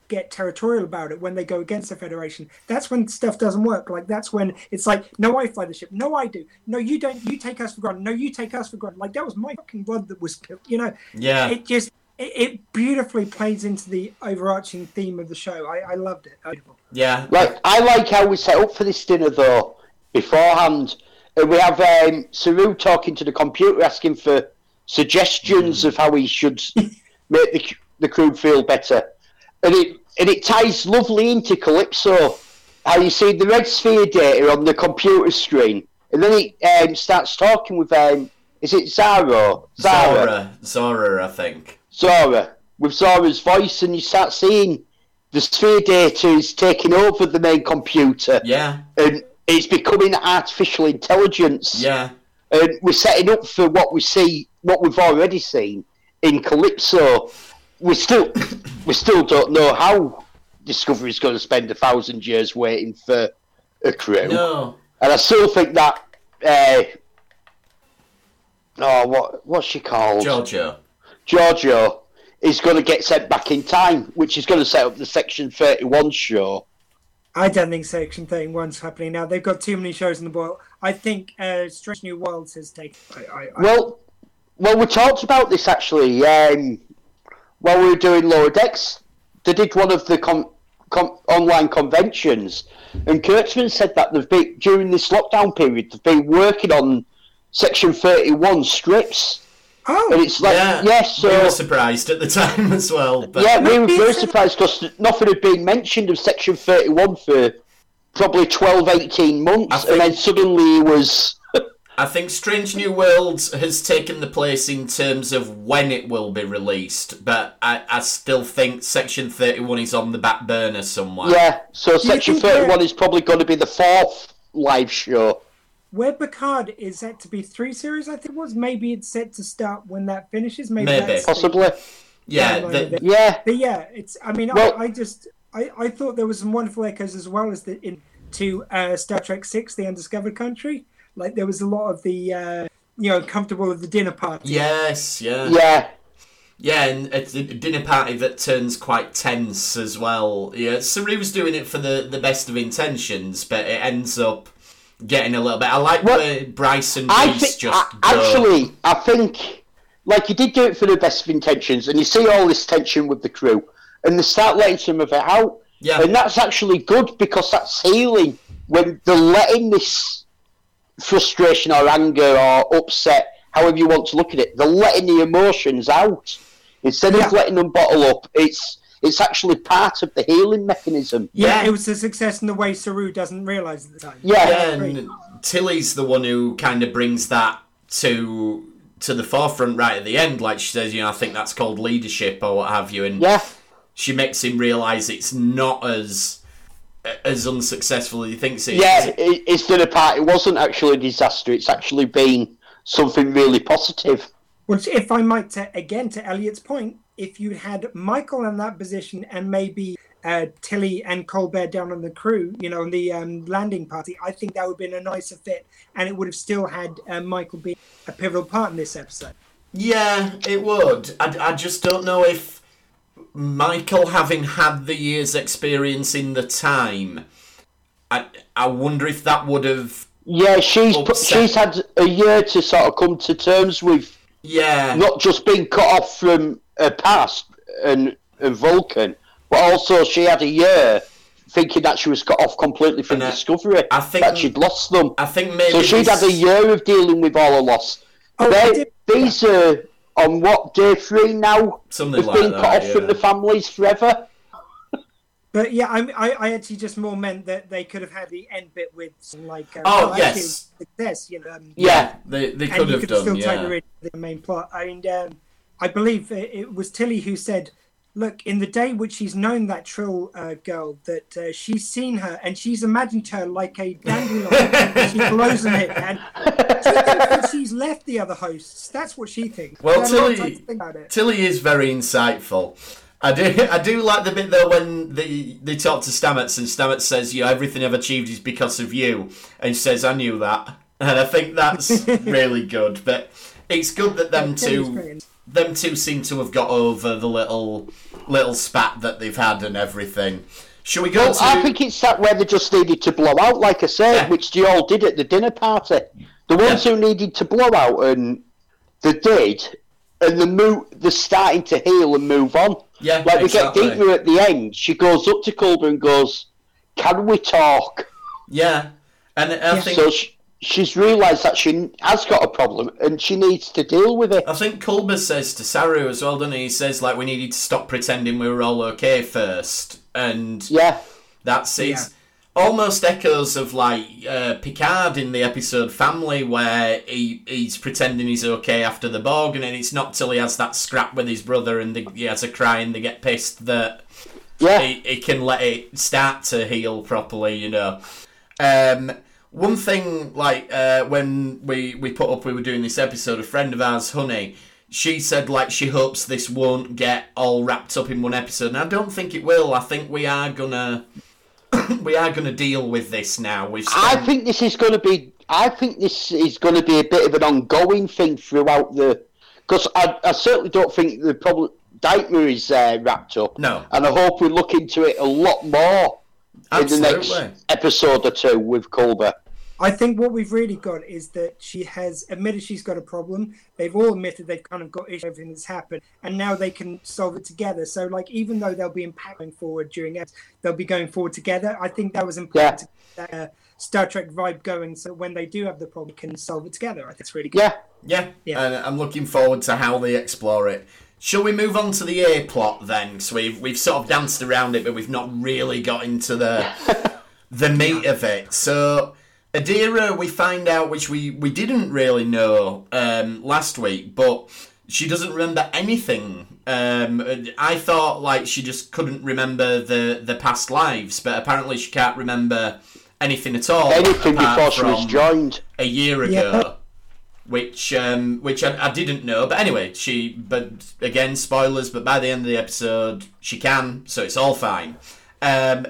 [SPEAKER 4] get territorial about it, when they go against the Federation, that's when stuff doesn't work. Like that's when it's like, no, I fly the ship. No, I do. No, you don't. You take us for granted. No, you take us for granted. Like that was my fucking blood that was spilled. You know.
[SPEAKER 2] Yeah.
[SPEAKER 4] It just. It, it beautifully plays into the overarching theme of the show. I, I loved it. Beautiful.
[SPEAKER 2] Yeah,
[SPEAKER 3] like I like how we set up for this dinner though beforehand and we have um, Saru talking to the computer asking for suggestions of how he should make the, the crew feel better and it and it ties lovely into Calypso how you see the red sphere data on the computer screen. And then it um, starts talking with um, is it Zara?
[SPEAKER 2] Zora, Zora, I think.
[SPEAKER 3] Zara. With Zara's voice, and you start seeing the sphere data is taking over the main computer,
[SPEAKER 2] Yeah,
[SPEAKER 3] and it's becoming artificial intelligence.
[SPEAKER 2] yeah,
[SPEAKER 3] And we're setting up for what we see, what we've already seen in Calypso. We're still, we still don't know how Discovery is going to spend a thousand years waiting for a crew,
[SPEAKER 2] no,
[SPEAKER 3] and I still think that. Uh, oh, what what's she called?
[SPEAKER 2] Georgiou.
[SPEAKER 3] Georgiou is going to get sent back in time, which is going to set up the Section 31 show.
[SPEAKER 4] I don't think Section 31's happening now. They've got too many shows in the boil. I think uh, Strange New Worlds has taken. I, I, I,
[SPEAKER 3] Well, well, we talked about this actually um, while we were doing Lower Decks. They did one of the com- com- online conventions, and Kurtzman said that they've been during this lockdown period they've been working on Section 31 strips, oh, and
[SPEAKER 4] oh,
[SPEAKER 3] it's like
[SPEAKER 2] Yeah,
[SPEAKER 3] yes,
[SPEAKER 2] we were
[SPEAKER 3] so
[SPEAKER 2] surprised at the time as well. But
[SPEAKER 3] Yeah, we were very surprised because nothing had been mentioned of Section 31 for probably 12, 18 months,
[SPEAKER 2] I
[SPEAKER 3] and then suddenly it was.
[SPEAKER 2] I think Strange New Worlds has taken the place in terms of when it will be released, but I, I still think Section 31 is on the back burner somewhere.
[SPEAKER 3] yeah, so Section
[SPEAKER 4] think
[SPEAKER 3] 31 is probably going to be the fourth live show.
[SPEAKER 4] where Picard is set to be three series, I think it was. Maybe it's set to start when that finishes. Maybe,
[SPEAKER 2] Maybe.
[SPEAKER 4] that's the-
[SPEAKER 3] Possibly.
[SPEAKER 2] Yeah, the-
[SPEAKER 3] Yeah.
[SPEAKER 4] But yeah, it's. I mean,
[SPEAKER 3] Well-
[SPEAKER 4] I, I just I, I thought there was some wonderful echoes as well as the in to uh, Star Trek Six: The Undiscovered Country. Like there was a lot of the uh, you know comfortable of the dinner party.
[SPEAKER 2] yes, yeah.
[SPEAKER 3] Yeah.
[SPEAKER 2] Yeah, and it's a dinner party that turns quite tense as well. Yeah, Saru's doing it for the, the best of intentions, but it ends up getting a little bit. I like
[SPEAKER 3] Well,
[SPEAKER 2] where Bryce and
[SPEAKER 3] I
[SPEAKER 2] Reese
[SPEAKER 3] think
[SPEAKER 2] just
[SPEAKER 3] I-
[SPEAKER 2] go.
[SPEAKER 3] actually, I think like you did do it for the best of intentions, and you see all this tension with the crew, and they start letting some of it out.
[SPEAKER 2] Yeah.
[SPEAKER 3] And that's actually good because that's healing when they're letting this frustration or anger or upset, however you want to look at it, they're letting the emotions out. Instead
[SPEAKER 4] Yeah.
[SPEAKER 3] of letting them bottle up, it's it's actually part of the healing mechanism.
[SPEAKER 4] Yeah,
[SPEAKER 2] Yeah.
[SPEAKER 4] it was a success in the way Saru doesn't realise at the time.
[SPEAKER 3] Yeah.
[SPEAKER 2] Yeah, and Tilly's the one who kind of brings that to to the forefront right at the end. Like she says, you know, I think that's called leadership or what have you, and
[SPEAKER 3] Yeah.
[SPEAKER 2] she makes him realise it's not as as unsuccessful as he thinks it is.
[SPEAKER 3] Yeah, it, it's the part. It wasn't actually a disaster. It's actually been something really positive.
[SPEAKER 4] Well, if I might, t- again, to Elliot's point, if you had Michael in that position and maybe uh, Tilly and Culber down on the crew, you know, on the um, landing party, I think that would have been a nicer fit, and it would have still had uh, Michael be a pivotal part in this episode.
[SPEAKER 2] Yeah, it would. I, I just don't know if Michael, having had the year's experience in the time, I, I wonder if that would have.
[SPEAKER 3] Yeah, she's put,
[SPEAKER 2] Upset.
[SPEAKER 3] she's had a year to sort of come to terms with
[SPEAKER 2] Yeah.
[SPEAKER 3] not just being cut off from her past and, and Vulcan, but also she had a year thinking that she was cut off completely from
[SPEAKER 2] And
[SPEAKER 3] Discovery,
[SPEAKER 2] I think-
[SPEAKER 3] that she'd lost them.
[SPEAKER 2] I think maybe.
[SPEAKER 3] So she'd
[SPEAKER 2] this-
[SPEAKER 3] had a year of dealing with all her loss.
[SPEAKER 4] Oh,
[SPEAKER 3] They- these are on what day three now?
[SPEAKER 2] Something
[SPEAKER 3] Of
[SPEAKER 2] like
[SPEAKER 3] being
[SPEAKER 2] that,
[SPEAKER 3] cut off
[SPEAKER 2] yeah.
[SPEAKER 3] from the families forever.
[SPEAKER 4] But yeah, I, I, I actually just more meant that they could have had the end bit with some, like, uh,
[SPEAKER 2] Oh,
[SPEAKER 4] actually,
[SPEAKER 2] yes.
[SPEAKER 4] success, you know. Um,
[SPEAKER 3] Yeah,
[SPEAKER 2] They, they
[SPEAKER 4] and
[SPEAKER 2] could
[SPEAKER 4] you
[SPEAKER 2] have
[SPEAKER 4] could
[SPEAKER 2] done,
[SPEAKER 4] still tie
[SPEAKER 2] yeah.
[SPEAKER 4] her the main plot. I mean, um, I believe it, it was Tilly who said, "Look, in the day which she's known that Trill uh, girl, that uh, she's seen her and she's imagined her like a dandelion. she glows in it, and she thinks that she's left the other hosts. That's what she thinks.
[SPEAKER 2] Well,
[SPEAKER 4] She had a lot of
[SPEAKER 2] Tilly-
[SPEAKER 4] to think about it.
[SPEAKER 2] Tilly is very insightful. I do, I do like the bit though when they they talk to Stamets and Stamets says, "You know, everything I've achieved is because of you," and she says, "I knew that," and I think that's really good. But it's good that them
[SPEAKER 4] Tilly's
[SPEAKER 2] two,
[SPEAKER 4] brilliant.
[SPEAKER 2] Them two seem to have got over the little little spat that they've had and everything. Shall we go
[SPEAKER 3] Well,
[SPEAKER 2] to?
[SPEAKER 3] I think it's that where they just needed to blow out, like I said,
[SPEAKER 2] Yeah.
[SPEAKER 3] which they all did at the dinner party. The ones
[SPEAKER 2] Yeah.
[SPEAKER 3] who needed to blow out, and they did, and the move, they're starting to heal and move on.
[SPEAKER 2] Yeah,
[SPEAKER 3] like they
[SPEAKER 2] exactly.
[SPEAKER 3] get deeper at the end. She goes up to Culber and goes, "Can we talk?"
[SPEAKER 2] yeah, and I think
[SPEAKER 3] So she, she's realised that she has got a problem and she needs to deal with it.
[SPEAKER 2] I think Culber says to Saru as well, doesn't he? He says like we needed to stop pretending we were all okay first, and
[SPEAKER 3] Yeah,
[SPEAKER 2] That's it.
[SPEAKER 4] Yeah.
[SPEAKER 2] Almost echoes of like uh, Picard in the episode Family, where he he's pretending he's okay after the Borg, and then it's not till he has that scrap with his brother and they, he has a cry and they get pissed that
[SPEAKER 3] yeah.
[SPEAKER 2] he, he can let it start to heal properly, you know. Um, one thing, like uh, when we we put up, we were doing this episode. A friend of ours, Honey, she said like she hopes this won't get all wrapped up in one episode, and I don't think it will. I think we are gonna we are gonna deal with this now. We've
[SPEAKER 3] I think this is going to be. I think this is to be a bit of an ongoing thing throughout the. Because I, I certainly don't think the problem Detmer is uh, wrapped up.
[SPEAKER 2] No.
[SPEAKER 3] And I hope we look into it a lot more in the next episode or two with Culber.
[SPEAKER 4] I think what we've really got is that she has admitted she's got a problem. They've all admitted they've kind of got issues everything that's happened, and now they can solve it together. So, like, even though they'll be impacting forward during it, they'll be going forward together. I think that was important to get that uh, Star Trek vibe going, so when they do have the problem, can solve it together. I think it's really good.
[SPEAKER 3] Yeah.
[SPEAKER 2] Yeah,
[SPEAKER 4] Yeah.
[SPEAKER 2] and I'm looking forward to how they explore it. Shall we move on to the A plot then? So we've we've sort of danced around it, but we've not really got into the the meat of it. So Adira, we find out which we we didn't really know um, last week, but she doesn't remember anything. Um, I thought like she just couldn't remember the the past lives, but apparently she can't remember anything at all.
[SPEAKER 3] Anything
[SPEAKER 2] apart
[SPEAKER 3] before she was
[SPEAKER 2] from-
[SPEAKER 3] joined.
[SPEAKER 2] a year
[SPEAKER 4] Yeah.
[SPEAKER 2] ago, which um, which I, I didn't know. But anyway, she. But again, spoilers. But by the end of the episode, she can, so it's all fine. Um,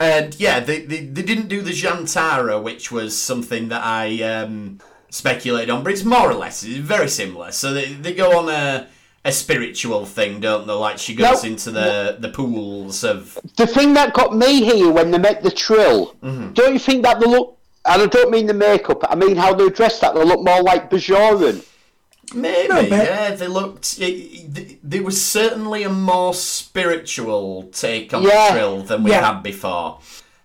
[SPEAKER 2] and yeah, they, they they didn't do the zhian'tara, which was something that I um, speculated on, but it's more or less it's very similar. So they they go on a a spiritual thing, don't they? Like she goes
[SPEAKER 3] No.
[SPEAKER 2] into the the pools of
[SPEAKER 3] The thing that got me here when they met the Trill,
[SPEAKER 2] Mm-hmm.
[SPEAKER 3] don't you think that they look, and I don't mean the makeup, I mean how they're dressed, that they look more like Bajoran.
[SPEAKER 2] Maybe,
[SPEAKER 4] No, but-
[SPEAKER 2] yeah. They looked. It, it- there was certainly a more spiritual take on
[SPEAKER 3] Yeah.
[SPEAKER 2] Trill than we
[SPEAKER 4] Yeah.
[SPEAKER 2] had before.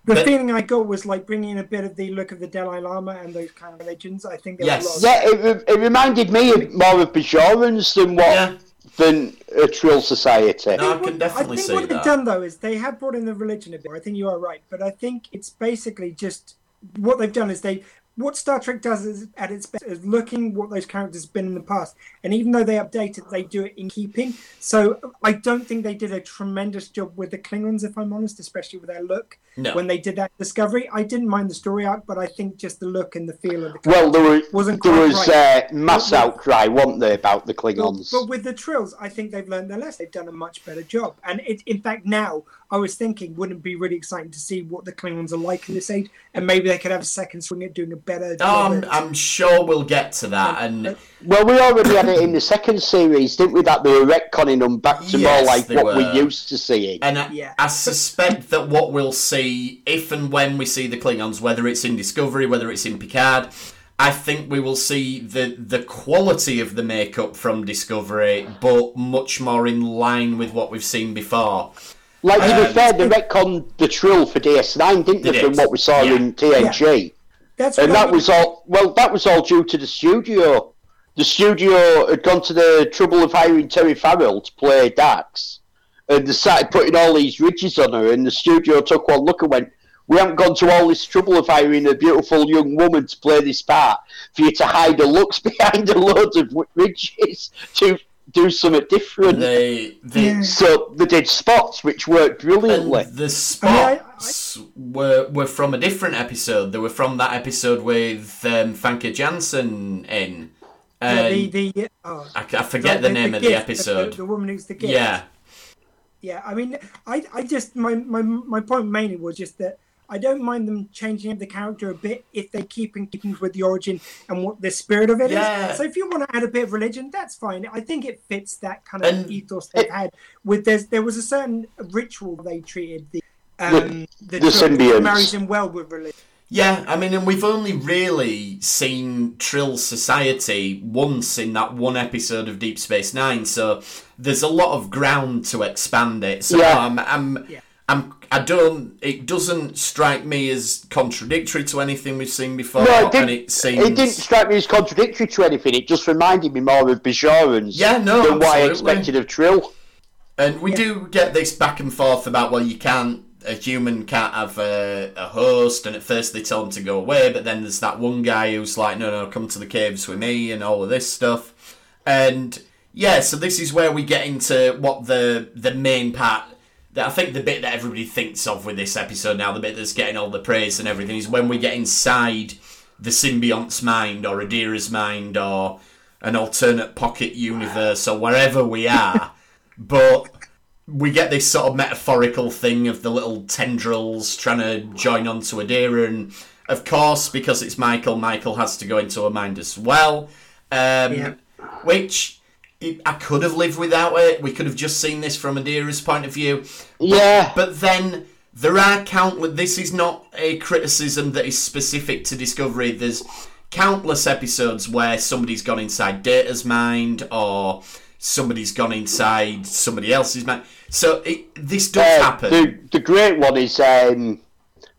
[SPEAKER 4] The
[SPEAKER 2] But-
[SPEAKER 4] feeling I got was like bringing in a bit of the look of the Dalai Lama and those kind of religions. I think there
[SPEAKER 2] Yes.
[SPEAKER 4] a lot.
[SPEAKER 3] Yeah, it, it reminded me of more of Bajorans than what
[SPEAKER 2] Yeah.
[SPEAKER 3] than a Trill Society.
[SPEAKER 2] No, I
[SPEAKER 4] think
[SPEAKER 2] can
[SPEAKER 4] what-
[SPEAKER 2] definitely
[SPEAKER 4] I think
[SPEAKER 2] see
[SPEAKER 4] what they've done though is they have brought in the religion a bit. I think you are right, but I think it's basically just what they've done is they what Star Trek does is at its best is looking what those characters have been in the past, and even though they update it, they do it in keeping. So I don't think they did a tremendous job with the Klingons, if I'm honest, especially with their look
[SPEAKER 2] No.
[SPEAKER 4] when they did that Discovery. I didn't mind the story arc, but I think just the look and the feel of the
[SPEAKER 3] Well, there, were,
[SPEAKER 4] Wasn't
[SPEAKER 3] there was
[SPEAKER 4] right.
[SPEAKER 3] uh, mass
[SPEAKER 4] But-
[SPEAKER 3] outcry, weren't there, about the
[SPEAKER 4] But,
[SPEAKER 3] Klingons?
[SPEAKER 4] but with the trills, I think they've learned their lesson. They've done a much better job. And it, in fact, now I was thinking, wouldn't it be really exciting to see what the Klingons are like in this age? And maybe they could have a second swing at doing a better
[SPEAKER 2] Oh. I'm, I'm sure we'll get to that. And
[SPEAKER 3] Well, we already had it in the second series, didn't we? That they were retconning them back to
[SPEAKER 2] Yes,
[SPEAKER 3] more like what
[SPEAKER 2] were.
[SPEAKER 3] we're used to seeing.
[SPEAKER 2] And I,
[SPEAKER 4] Yeah.
[SPEAKER 2] I suspect that what we'll see, if and when we see the Klingons, whether it's in Discovery, whether it's in Picard, I think we will see the the quality of the makeup from Discovery, but much more in line with what we've seen before.
[SPEAKER 3] Like, to
[SPEAKER 2] Um,
[SPEAKER 3] be fair, they retconned the Trill for DS9, didn't they,
[SPEAKER 2] They
[SPEAKER 3] from what we saw
[SPEAKER 2] yeah.
[SPEAKER 3] in TNG?
[SPEAKER 4] That's
[SPEAKER 3] And
[SPEAKER 4] what I
[SPEAKER 3] that
[SPEAKER 4] mean.
[SPEAKER 3] was all, well, that was all due to the studio. The studio had gone to the trouble of hiring Terry Farrell to play Dax. And they started putting all these ridges on her, and the studio took one look and went, We haven't gone to all this trouble of hiring a beautiful young woman to play this part for you to hide her looks behind a load of ridges to do something different.
[SPEAKER 2] They, they
[SPEAKER 3] So they did spots, which worked brilliantly.
[SPEAKER 2] and the
[SPEAKER 4] I
[SPEAKER 2] were were from a different episode. They were from that episode with um, Famke Janssen in.
[SPEAKER 4] Yeah, the, the, oh,
[SPEAKER 2] I, I forget the, name of the episode.
[SPEAKER 4] The, the woman who's the gift.
[SPEAKER 2] yeah,
[SPEAKER 4] Yeah, I mean, I, I just my, my my point mainly was just that I don't mind them changing the character a bit if they keep in keeping with the origin and what the spirit of it is.
[SPEAKER 2] Yeah.
[SPEAKER 4] So if you want to add a bit of religion, that's fine. I think it fits that kind of
[SPEAKER 2] And
[SPEAKER 4] ethos they've
[SPEAKER 3] it-
[SPEAKER 4] had. With there's there was a certain ritual they treated the um the,
[SPEAKER 3] the
[SPEAKER 4] trill that marries in well with religion.
[SPEAKER 2] Yeah, I mean, and we've only really seen Trill Society once in that one episode of Deep Space Nine, so there's a lot of ground to expand it. So
[SPEAKER 3] Yeah.
[SPEAKER 2] I'm, I'm,
[SPEAKER 4] Yeah.
[SPEAKER 2] I'm, I don't. It doesn't strike me as contradictory to anything we've seen before,
[SPEAKER 3] No, it didn't,
[SPEAKER 2] it seems.
[SPEAKER 3] it didn't strike me as contradictory to anything. It just reminded me more of Bajorans
[SPEAKER 2] Yeah, no,
[SPEAKER 3] than what I expected of Trill.
[SPEAKER 2] And we do get this back and forth about well, you can't a human can't have a, a host, and at first they tell him to go away, but then there's that one guy who's like, no, no, come to the caves with me, and all of this stuff, and yeah, so this is where we get into what the the main part. That I think the bit that everybody thinks of with this episode now, the bit that's getting all the praise and everything, is when we get inside the symbiont's mind or Adira's mind or an alternate pocket universe or wherever we are. but we get this sort of metaphorical thing of the little tendrils trying to join onto Adira, and of course, because it's Michael, Michael has to go into her mind as well. Um,
[SPEAKER 4] Yeah.
[SPEAKER 2] Which it, I could have lived without it. We could have just seen this from Adira's point of view.
[SPEAKER 3] Yeah,
[SPEAKER 2] But then there are countless. This is not a criticism that is specific to Discovery. There's countless episodes where somebody's gone inside Data's mind or somebody's gone inside somebody else's man. So it, this does
[SPEAKER 3] uh,
[SPEAKER 2] happen.
[SPEAKER 3] the the great one is um,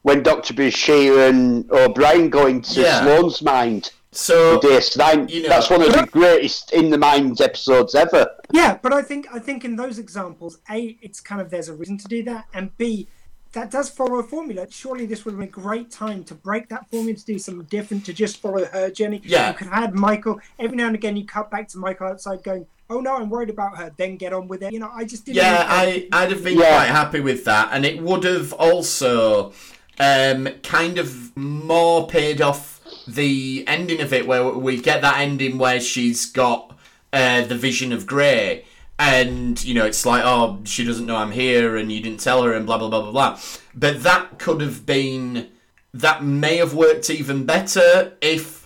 [SPEAKER 3] when Doctor Bashir and O'Brien go into
[SPEAKER 2] Yeah.
[SPEAKER 3] Sloan's mind.
[SPEAKER 2] so
[SPEAKER 3] DS9.
[SPEAKER 2] You know-
[SPEAKER 3] That's one of the greatest in the mind episodes ever.
[SPEAKER 4] Yeah, but I think I think in those examples, a it's kind of there's a reason to do that, and b that does follow a formula. Surely this would have been a great time to break that formula to do something different, to just follow her journey.
[SPEAKER 2] Yeah.
[SPEAKER 4] you could have had Michael every now and again. You cut back to Michael outside going, "Oh no, I'm worried about her." Then get on with it. You know, I just didn't.
[SPEAKER 2] Yeah, I, I'd have been
[SPEAKER 3] Yeah.
[SPEAKER 2] quite happy with that, and it would have also um, kind of more paid off the ending of it, where we get that ending where she's got uh, the vision of Grey, and you know it's like, oh, she doesn't know I'm here, and you didn't tell her, and blah blah blah blah blah. But that could have been that may have worked even better if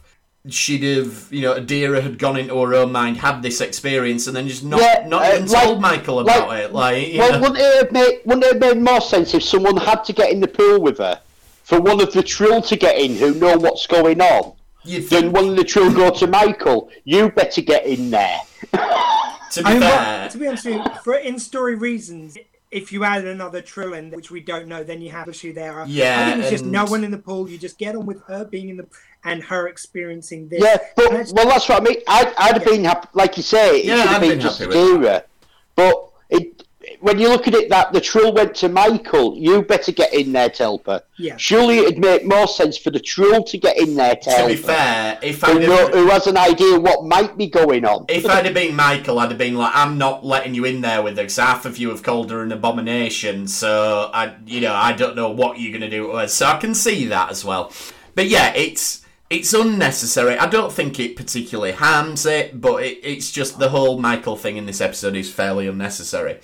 [SPEAKER 2] she'd have, you know, Adira had gone into her own mind, had this experience, and then just not
[SPEAKER 3] Yeah,
[SPEAKER 2] not
[SPEAKER 3] uh,
[SPEAKER 2] even
[SPEAKER 3] like-
[SPEAKER 2] told Michael about
[SPEAKER 3] like-
[SPEAKER 2] it. Like, you
[SPEAKER 3] Well,
[SPEAKER 2] know.
[SPEAKER 3] wouldn't it, have made, wouldn't it have made more sense if someone had to get in the pool with her for one of the Trill to get in who know what's going on?
[SPEAKER 2] You'd
[SPEAKER 3] then
[SPEAKER 2] think.
[SPEAKER 3] one of the Trill go to Michael. You better get in there.
[SPEAKER 2] To be
[SPEAKER 4] I mean,
[SPEAKER 2] fair,
[SPEAKER 4] what- to be honest with you, for in-story reasons, if you add another Trill in, which we don't know, then you have a issue there. I
[SPEAKER 2] Yeah,
[SPEAKER 4] think it's just no one in the pool. You just get on with her being in the and her experiencing this.
[SPEAKER 3] Yeah, but
[SPEAKER 4] And it's-
[SPEAKER 3] well, that's what I mean. I'd, I'd have been happy, like you say, it
[SPEAKER 2] Yeah,
[SPEAKER 3] should have
[SPEAKER 2] I'd
[SPEAKER 3] been
[SPEAKER 2] been
[SPEAKER 3] just
[SPEAKER 2] happy with
[SPEAKER 3] Adira. But it, when you look at it, that the Trill went to Michael, you better get in there to help her.
[SPEAKER 4] Yeah.
[SPEAKER 3] Surely it'd make more sense for the Trill to get in there to,
[SPEAKER 2] to
[SPEAKER 3] help
[SPEAKER 2] be fair, if
[SPEAKER 3] Who,
[SPEAKER 2] I'd
[SPEAKER 3] know, who has an idea what might be going on.
[SPEAKER 2] if I'd have been Michael, I'd have been like, I'm not letting you in there with her, 'cause half of you have called her an abomination. So I, you know, I don't know what you're gonna do to her. So I can see that as well. But yeah, it's it's unnecessary. I don't think it particularly harms it, but it, it's just the whole Michael thing in this episode is fairly unnecessary.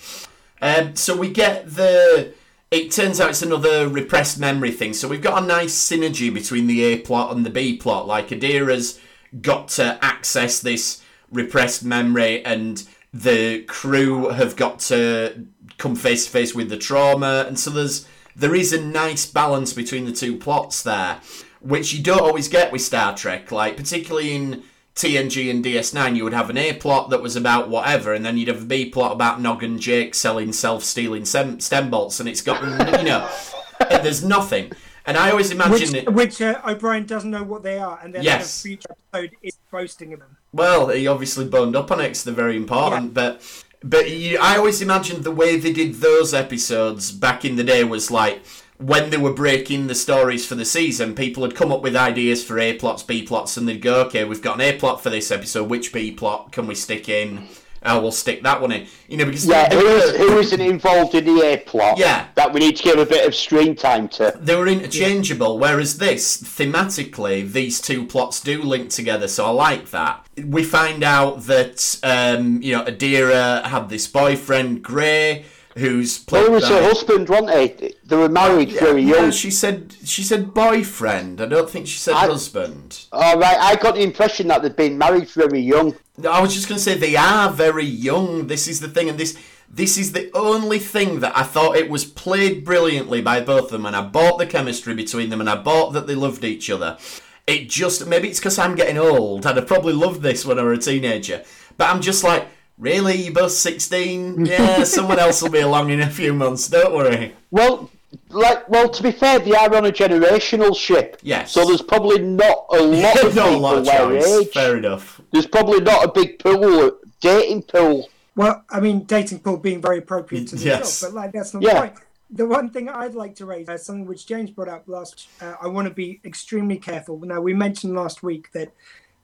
[SPEAKER 2] Um, so we get the. It turns out it's another repressed memory thing. So we've got a nice synergy between the A plot and the B plot. Like Adira's got to access this repressed memory, and the crew have got to come face to face with the trauma. And so there's there is a nice balance between the two plots there, which you don't always get with Star Trek. Like particularly in TNG and DS9, you would have an A plot that was about whatever, and then you'd have a B plot about Nog and Jake selling self-sealing stem, stem bolts, and it's got you know, there's nothing. And I always imagine
[SPEAKER 4] which,
[SPEAKER 2] it.
[SPEAKER 4] which uh, O'Brien doesn't know what they are, and then
[SPEAKER 2] Yes.
[SPEAKER 4] the future episode is boasting of them.
[SPEAKER 2] Well, he obviously boned up on it they're very important,
[SPEAKER 4] Yeah.
[SPEAKER 2] but but you, I always imagined the way they did those episodes back in the day was like when they were breaking the stories for the season, people had come up with ideas for A plots, B plots, and they'd go, okay, we've got an A plot for this episode. Which B plot can we stick in? Oh, we'll stick that one in. You know, because
[SPEAKER 3] Yeah, who, is, who isn't involved in the A plot?
[SPEAKER 2] Yeah.
[SPEAKER 3] That we need to give a bit of screen time to.
[SPEAKER 2] they were interchangeable. Whereas this, thematically, these two plots do link together, so I like that. We find out that um, you know Adira had this boyfriend, Gray, who's played
[SPEAKER 3] Well, it was her husband, wasn't it? They were married very
[SPEAKER 2] Yeah,
[SPEAKER 3] young.
[SPEAKER 2] she said she said boyfriend. I don't think she said
[SPEAKER 3] I-
[SPEAKER 2] husband.
[SPEAKER 3] All right, I got the impression that they'd been married very young.
[SPEAKER 2] I was just going to say they are very young. This is the thing, and this this is the only thing that I thought it was played brilliantly by both of them, and I bought the chemistry between them, and I bought that they loved each other. It just maybe it's because I'm getting old. I'd have probably loved this when I were a teenager, but I'm just like, really, you both sixteen? Yeah, someone else will be along in a few months. Don't worry.
[SPEAKER 3] Well, like, well, to be fair, they are on a generational ship.
[SPEAKER 2] Yes.
[SPEAKER 3] So there's probably not a lot of
[SPEAKER 2] Not a
[SPEAKER 3] people
[SPEAKER 2] lot of
[SPEAKER 3] their
[SPEAKER 2] choice.
[SPEAKER 3] age.
[SPEAKER 2] Fair enough.
[SPEAKER 3] There's probably not a big pool, dating pool.
[SPEAKER 4] Well, I mean, dating pool being very appropriate to the
[SPEAKER 2] Yes.
[SPEAKER 4] job, but like that's not
[SPEAKER 3] Yeah.
[SPEAKER 4] the point. The one thing I'd like to raise, uh, something which James brought up last, uh, I want to be extremely careful. Now, we mentioned last week that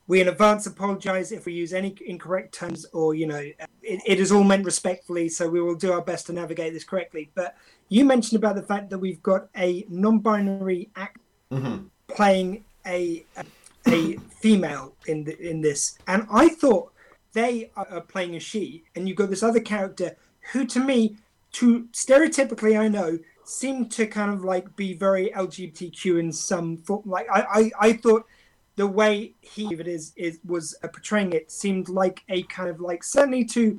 [SPEAKER 4] we in advance apologise if we use any incorrect terms, or you know, it, it is all meant respectfully. So we will do our best to navigate this correctly. But you mentioned about the fact that we've got a non-binary act mm-hmm. playing a a, a female in the, in this, and I thought they are are playing a she, and you've got this other character who, to me, to stereotypically, I know, seemed to kind of like be very LGBTQ in some form. Like I, I, I thought the way he it is is was uh, portraying it seemed like a kind of like certainly to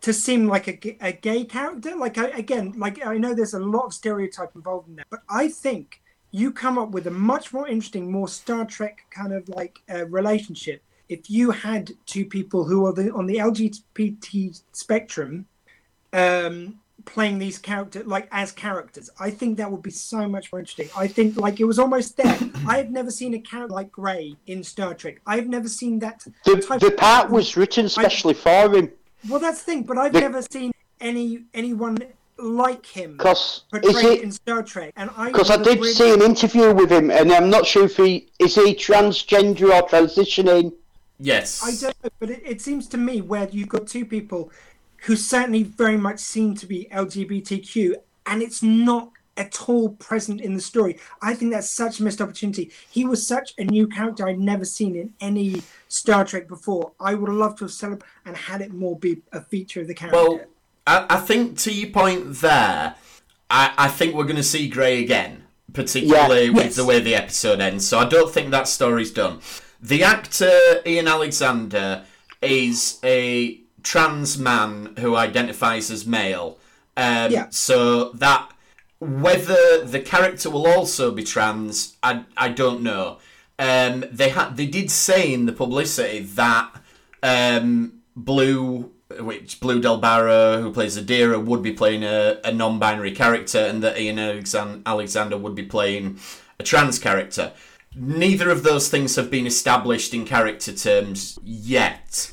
[SPEAKER 4] to seem like a gay character. Like I, again, like I know there's a lot of stereotype involved in that, but I think you come up with a much more interesting, more Star Trek kind of like uh, relationship if you had two people who are the, on the LGBT spectrum um, playing these characters like as characters. I think that would be so much more interesting. I think like it was almost there. I have never seen a character like Grey in Star Trek. I've never seen that
[SPEAKER 3] The,
[SPEAKER 4] type
[SPEAKER 3] the
[SPEAKER 4] of-
[SPEAKER 3] part was written specially for him.
[SPEAKER 4] well, that's the thing. But I've
[SPEAKER 3] The-
[SPEAKER 4] never seen any anyone like him
[SPEAKER 3] Because is
[SPEAKER 4] portrayed
[SPEAKER 3] it?
[SPEAKER 4] in Star Trek. And I
[SPEAKER 3] Because I did
[SPEAKER 4] really-
[SPEAKER 3] see an interview with him, and I'm not sure if he is he transgender or transitioning.
[SPEAKER 2] Yes.
[SPEAKER 4] I don't know, but it, it seems to me where you've got two people who certainly very much seem to be LGBTQ, and it's not at all present in the story. I think that's such a missed opportunity. He was such a new character I'd never seen in any Star Trek before. I would have loved to have celebrated and had it more be a feature of the character.
[SPEAKER 2] Well, I, I think to your point there, I, I think we're going to see Grey again, particularly
[SPEAKER 3] Yeah.
[SPEAKER 2] with
[SPEAKER 4] Yes.
[SPEAKER 2] the way the episode ends. So I don't think that story's done. The actor Ian Alexander is a trans man who identifies as male. Um,
[SPEAKER 4] Yeah.
[SPEAKER 2] So that whether the character will also be trans, I I don't know. um, they had they did say in the publicity that um, Blue, which Blu del Barrio, who plays Adira, would be playing a, a non-binary character, and that Ian Alexander would be playing a trans character. Neither of those things have been established in character terms yet,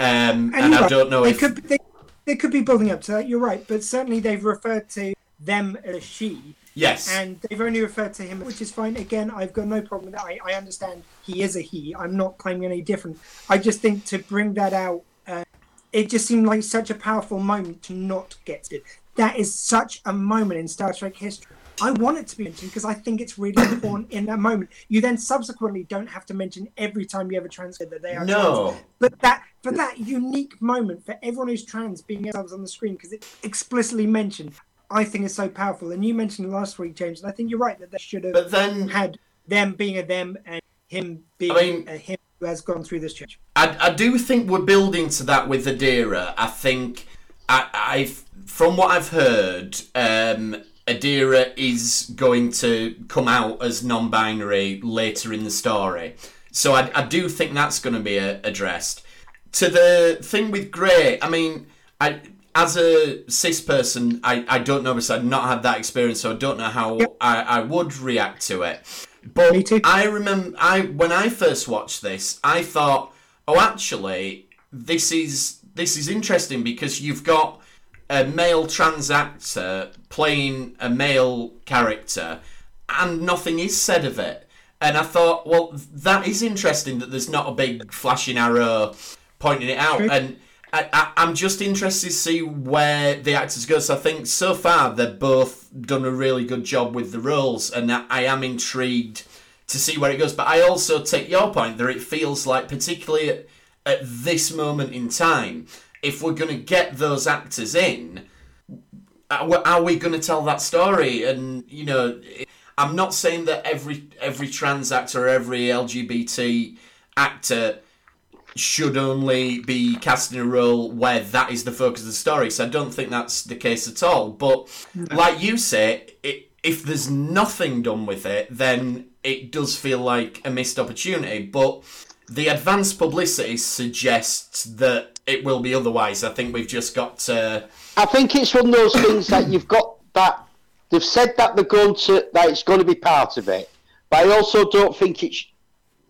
[SPEAKER 2] um, and,
[SPEAKER 4] you're
[SPEAKER 2] I
[SPEAKER 4] right,
[SPEAKER 2] don't know
[SPEAKER 4] they
[SPEAKER 2] if
[SPEAKER 4] could they, they could be building up to that. You're right, but certainly they've referred to them as she,
[SPEAKER 2] yes,
[SPEAKER 4] and they've only referred to him, which is fine. Again, I've got no problem with that. I, I understand he is a he. I'm not claiming any different. I just think to bring that out, uh, it just seemed like such a powerful moment to not get it. That is such a moment in Star Trek history. I want it to be mentioned because I think it's really important in that moment. You then subsequently don't have to mention every time you ever transfer that they are
[SPEAKER 2] No.
[SPEAKER 4] trans. But that for that unique moment for everyone who's trans being themselves on the screen because it's explicitly mentioned, I think is so powerful. And you mentioned last week, James, and I think you're right that they should have
[SPEAKER 2] but then
[SPEAKER 4] had them being a them and him being
[SPEAKER 2] I mean-
[SPEAKER 4] a him who has gone through this change.
[SPEAKER 2] I, I do think we're building to that with Adira. I think I, I've from what I've heard, um, Adira is going to come out as non-binary later in the story. So I, I do think that's going to be uh, addressed. To the thing with Grey, I mean, I as a cis person, I, I don't know because I've not had that experience, so I don't know how I, I would react to it. But. I remember I when I first watched this, I thought, oh, actually, this is this is interesting because you've got a male trans actor playing a male character, and nothing is said of it. And I thought, well, that is interesting that there's not a big flashing arrow pointing it out. And I, I'm just interested to see where the actors go. So I think so far they've both done a really good job with the roles, and I, I am intrigued to see where it goes. But I also take your point that it feels like, particularly at, at this moment in time, if we're going to get those actors in, are are we going to tell that story? And you know, I'm not saying that every every trans actor every LGBT actor should only be cast in a role where that is the focus of the story. So I don't think that's the case at all. But like you say, it, if there's nothing done with it, then it does feel like a missed opportunity. But the advanced publicity suggests that it will be otherwise. I think we've just got to.
[SPEAKER 3] I think it's one of those things that you've got that they've said that they're going to that it's going to be part of it, but I also don't think it's.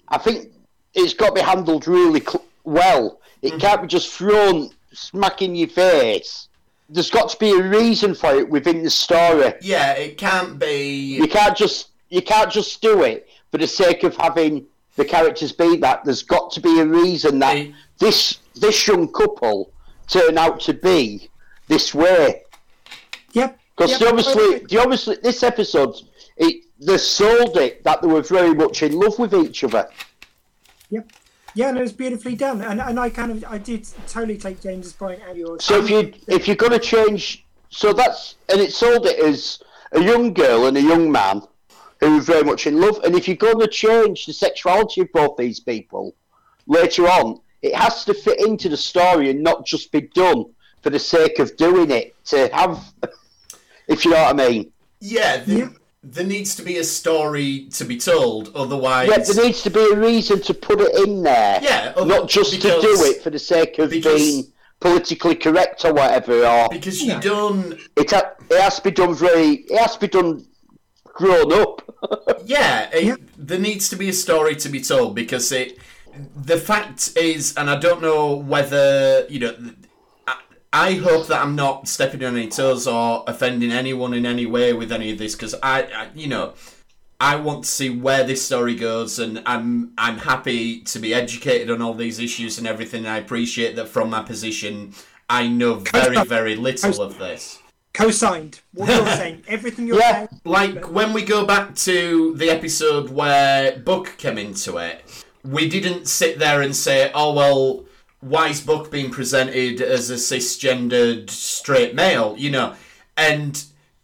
[SPEAKER 3] I think it's got to be handled really cl- well. It mm-hmm. can't be just thrown smack in your face. There's got to be a reason for it within the story.
[SPEAKER 2] Yeah, it can't be.
[SPEAKER 3] You can't just you can't just do it for the sake of having the characters be that. There's got to be a reason that
[SPEAKER 2] They-
[SPEAKER 3] this this young couple turn out to be this way.
[SPEAKER 4] Yep.
[SPEAKER 3] Because
[SPEAKER 4] yep.
[SPEAKER 3] obviously, the obviously this episode, it they sold it that they were very much in love with each other.
[SPEAKER 4] Yep. Yeah, and it was beautifully done, and and I kind of I did totally take James's point and yours.
[SPEAKER 3] So if you if you're going to change, so that's and it sold it as a young girl and a young man who were very much in love. And if you're going to change the sexuality of both these people later on, it has to fit into the story and not just be done for the sake of doing it to have, if you know what I mean.
[SPEAKER 2] Yeah, there,
[SPEAKER 4] Yeah.
[SPEAKER 2] there needs to be a story to be told. Otherwise,
[SPEAKER 3] Yeah, there needs to be a reason to put it in there.
[SPEAKER 2] Yeah, other-
[SPEAKER 3] not just to do it for the sake of
[SPEAKER 2] because-
[SPEAKER 3] being politically correct or whatever. Or
[SPEAKER 2] because you don't.
[SPEAKER 3] it ha- it has to be done very. It has to be done grown up.
[SPEAKER 2] Yeah, it,
[SPEAKER 4] Yeah.
[SPEAKER 2] there needs to be a story to be told because it. The fact is, and I don't know whether you know. I, I hope that I'm not stepping on any toes or offending anyone in any way with any of this because I, I, you know, I want to see where this story goes, and I'm I'm happy to be educated on all these issues and everything. I appreciate that from my position, I know very very little of this.
[SPEAKER 4] co-signed what you're saying, everything you're
[SPEAKER 3] Yeah.
[SPEAKER 4] saying.
[SPEAKER 2] Like when we go back to the episode where Book came into it, we didn't sit there and say, "Oh well, why is Book being presented as a cisgendered straight male?" You know, and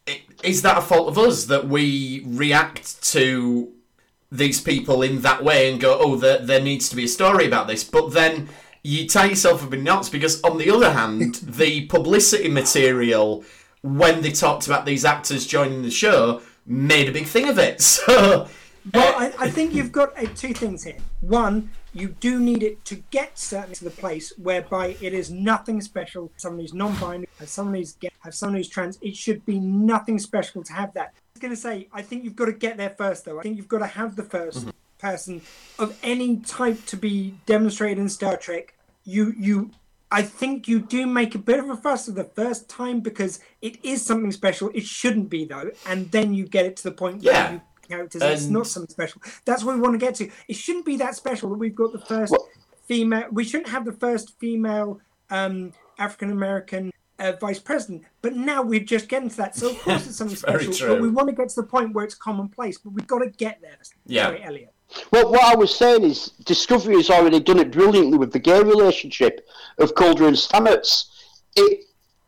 [SPEAKER 2] i- is that a fault of us that we react to these people in that way and go, "Oh, there, there needs to be a story about this," but then. You tie yourself up in knots because, on the other hand, the publicity material when they talked about these actors joining the show made a big thing of it. So
[SPEAKER 4] Well, I, I think you've got uh, two things here. One, you do need it to get certainly to the place whereby it is nothing special. Someone who's non-binary, have someone who's gay, have someone who's trans. It should be nothing special to have that. I was going to say, I think you've got to get there first, though. I think you've got to have the 1st mm-hmm. person of any type to be demonstrated in Star Trek. You, you, I think you do make a bit of a fuss of the first time because it is something special. It shouldn't be though, and then you get it to the point where
[SPEAKER 2] Yeah.
[SPEAKER 4] you characters. It's not something special. That's what we want to get to. It shouldn't be that special that we've got the first
[SPEAKER 3] Well-
[SPEAKER 4] female. We shouldn't have the first female um, African American uh, vice president. But now we're just getting to that. So of course it's something special.
[SPEAKER 2] true.
[SPEAKER 4] But we want to get to the point where it's commonplace. But we've got to get there.
[SPEAKER 2] Yeah.
[SPEAKER 4] Sorry, Elliot.
[SPEAKER 3] Well, what I was saying is, Discovery has already done it brilliantly with the gay relationship of Culber and Stamets. It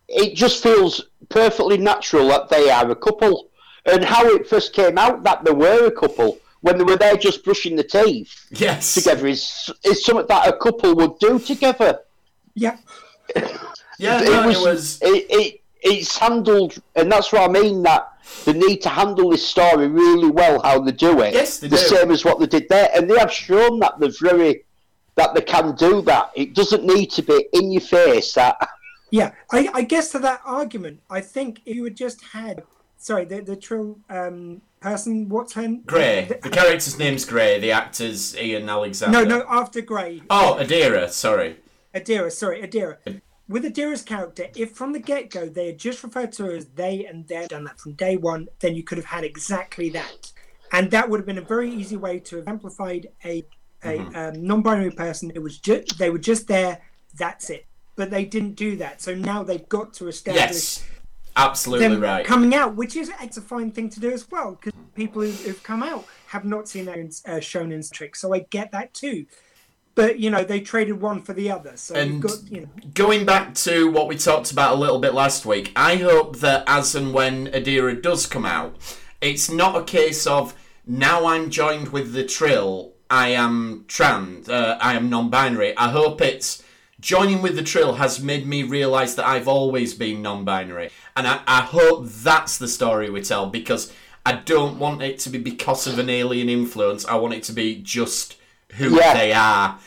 [SPEAKER 3] it just feels perfectly natural that they are a couple, and how it first came out that they were a couple when they were there just brushing the teeth
[SPEAKER 2] Yes.
[SPEAKER 3] together is is something that a couple would do together.
[SPEAKER 4] Yeah.
[SPEAKER 2] Yeah,
[SPEAKER 3] it
[SPEAKER 2] no,
[SPEAKER 3] was,
[SPEAKER 2] it was.
[SPEAKER 3] it, it it's handled, and that's what I mean that they need to handle this story really well. How they do it,
[SPEAKER 2] Yes, they
[SPEAKER 3] the
[SPEAKER 2] do.
[SPEAKER 3] same as what they did there, and they have shown that they're very that they can do that. It doesn't need to be in your face. That
[SPEAKER 4] Yeah, I, I guess to that argument, I think if you had just had, sorry, the the trill um, person, what's her?
[SPEAKER 2] Gray.
[SPEAKER 4] the-
[SPEAKER 2] The character's name's Gray. The actor's Ian Alexander.
[SPEAKER 4] no, no, after Gray,
[SPEAKER 2] Oh, Adira. Sorry.
[SPEAKER 4] Adira, sorry, Adira. With Adira's character, if from the get go they had just referred to her as they and they done that from day one, then you could have had exactly that. And that would have been a very easy way to have amplified a, a um, non binary person. It was just, they were just there, that's it. But they didn't do that. So now they've got to establish
[SPEAKER 2] Yes. Absolutely right.
[SPEAKER 4] coming out, which is it's a fine thing to do as well because people who, who've come out have not seen that in, uh, shown in Trek, so I get that too. But you know they traded one for the other, so
[SPEAKER 2] And-
[SPEAKER 4] got you know
[SPEAKER 2] Going back to what we talked about a little bit last week, I hope that as and when Adira does come out, it's not a case of now I'm joined with the Trill, I am trans, uh, I am non-binary. I hope it's joining with the Trill has made me realise that I've always been non-binary, and I, I hope that's the story we tell because I don't want it to be because of an alien influence. I want it to be just who
[SPEAKER 3] Yeah.
[SPEAKER 2] they are.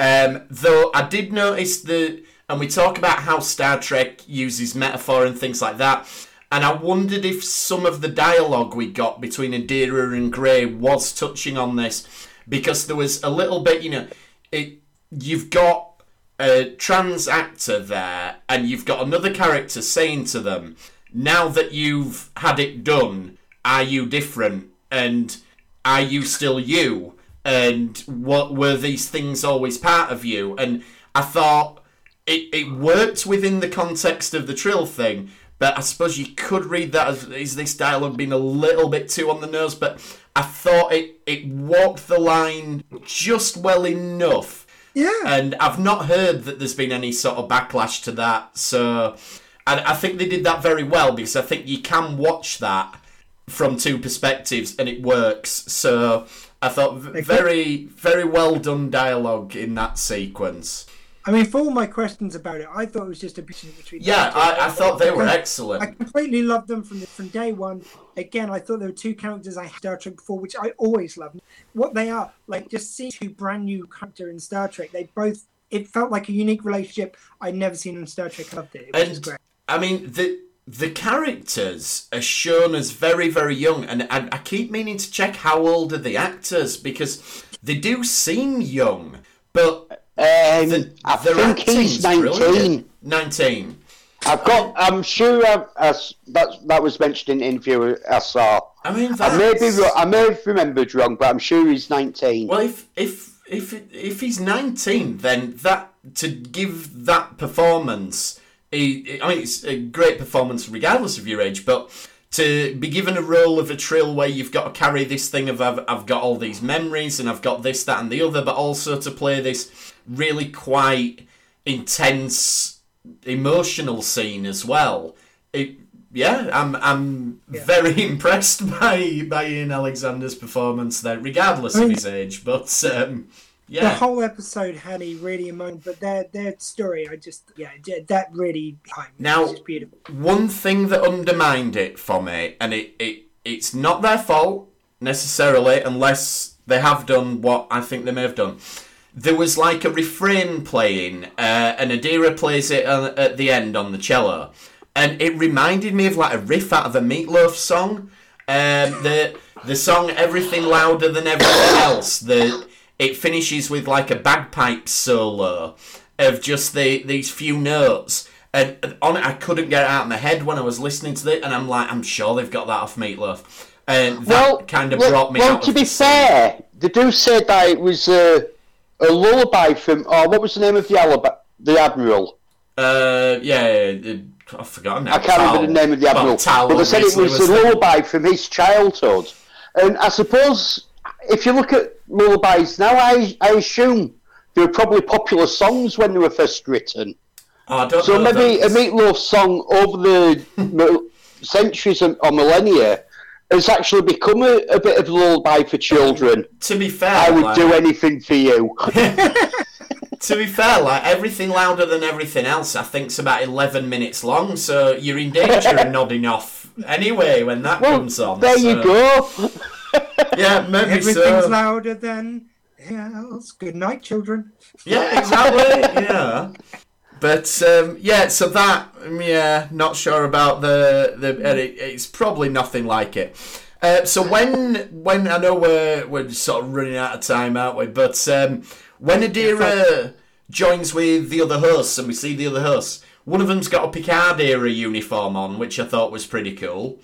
[SPEAKER 2] Um, though I did notice the, and we talk about how Star Trek uses metaphor and things like that, and I wondered if some of the dialogue we got between Adira and Gray was touching on this, because there was a little bit, you know, it, you've got a trans actor there, and you've got another character saying to them, now that you've had it done, are you different? And are you still you? And what were these things always part of you? And I thought it, it worked within the context of the Trill thing, but I suppose you could read that as is this dialogue being a little bit too on the nose, but I thought it, it walked the line just well enough.
[SPEAKER 4] Yeah.
[SPEAKER 2] And I've not heard that there's been any sort of backlash to that. So and I think they did that very well because I think you can watch that from two perspectives and it works. So I thought v- very, very well done dialogue in that sequence.
[SPEAKER 4] I mean, for all my questions about it, I thought it was just a between between.
[SPEAKER 2] Yeah. I, I thought they were
[SPEAKER 4] excellent. I completely loved them from the, from day one. Again, I thought there were two characters I had Star Trek before, which I always loved. What they are, like just seeing two brand new character in Star Trek, they both. It felt like a unique relationship I'd never seen in Star Trek. I loved it. It was great.
[SPEAKER 2] I mean the the characters are shown as very very young, and I, I keep meaning to check how old are the actors because they do seem young, but
[SPEAKER 3] um,
[SPEAKER 2] the,
[SPEAKER 3] I
[SPEAKER 2] their
[SPEAKER 3] think he's nineteen.
[SPEAKER 2] brilliant. Nineteen.
[SPEAKER 3] I've got. I'm sure I, I that that was mentioned in an interview I saw.
[SPEAKER 2] I mean,
[SPEAKER 3] I may be I may have remembered wrong, but I'm sure he's nineteen.
[SPEAKER 2] Well, if if if if he's nineteen, then that to give that performance, he, I mean, it's a great performance regardless of your age, but. To be given a role of a trill where you've got to carry this thing of I've, I've got all these memories and I've got this, that, and the other, but also to play this really quite intense emotional scene as well. It, yeah, I'm I'm very impressed by by Ian Alexander's performance there, regardless
[SPEAKER 4] I
[SPEAKER 2] of his age. But um, yeah, The
[SPEAKER 4] whole episode had me really emotional, but their their story, I just yeah, that really hyped me.
[SPEAKER 2] Now-
[SPEAKER 4] It's just beautiful.
[SPEAKER 2] one thing that undermined it for me, and it, it it's not their fault necessarily, unless they have done what I think they may have done. There was like a refrain playing, uh, and Adira plays it uh, at the end on the cello, and it reminded me of like a riff out of a Meatloaf song. Um, the the song "Everything Louder Than Everything Else." The it finishes with like a bagpipe solo of just the these few notes. And on it, I couldn't get it out of my head when I was listening to it, and I'm like, I'm sure they've got that off Meatloaf. And that
[SPEAKER 3] well,
[SPEAKER 2] kind of
[SPEAKER 3] well,
[SPEAKER 2] brought me
[SPEAKER 3] well,
[SPEAKER 2] out
[SPEAKER 3] to be fair, they do say that it was a, a lullaby from. Oh, what was the name of the alab- the admiral?
[SPEAKER 2] Uh, yeah, uh, I've forgotten. Now.
[SPEAKER 3] I can't remember the name of the admiral.
[SPEAKER 2] Tal,
[SPEAKER 3] but they said it
[SPEAKER 2] obviously,
[SPEAKER 3] was a lullaby from his childhood. And I suppose if you look at lullabies now, I I assume they were probably popular songs when they were first written.
[SPEAKER 2] Oh,
[SPEAKER 3] So maybe a. Meatloaf song over the centuries or millennia has actually become a, a bit of a lullaby for children.
[SPEAKER 2] To be fair,
[SPEAKER 3] I would
[SPEAKER 2] like,
[SPEAKER 3] do anything for you.
[SPEAKER 2] to be fair, like everything louder than everything else, I think's about eleven minutes long. So you're in danger of nodding off anyway when that
[SPEAKER 3] well,
[SPEAKER 2] comes on.
[SPEAKER 3] there
[SPEAKER 2] so-
[SPEAKER 3] you go.
[SPEAKER 2] Yeah, maybe
[SPEAKER 4] Everything's
[SPEAKER 2] so.
[SPEAKER 4] louder than else. Good night, children.
[SPEAKER 2] Yeah, exactly. yeah. But um, yeah, so that yeah, not sure about the the. and It, it's probably nothing like it. Uh, so when when I know we're we're sort of running out of time, aren't we? But um, when Adira joins with the other hosts and we see the other hosts, one of them's got a Picard era uniform on, which I thought was pretty cool.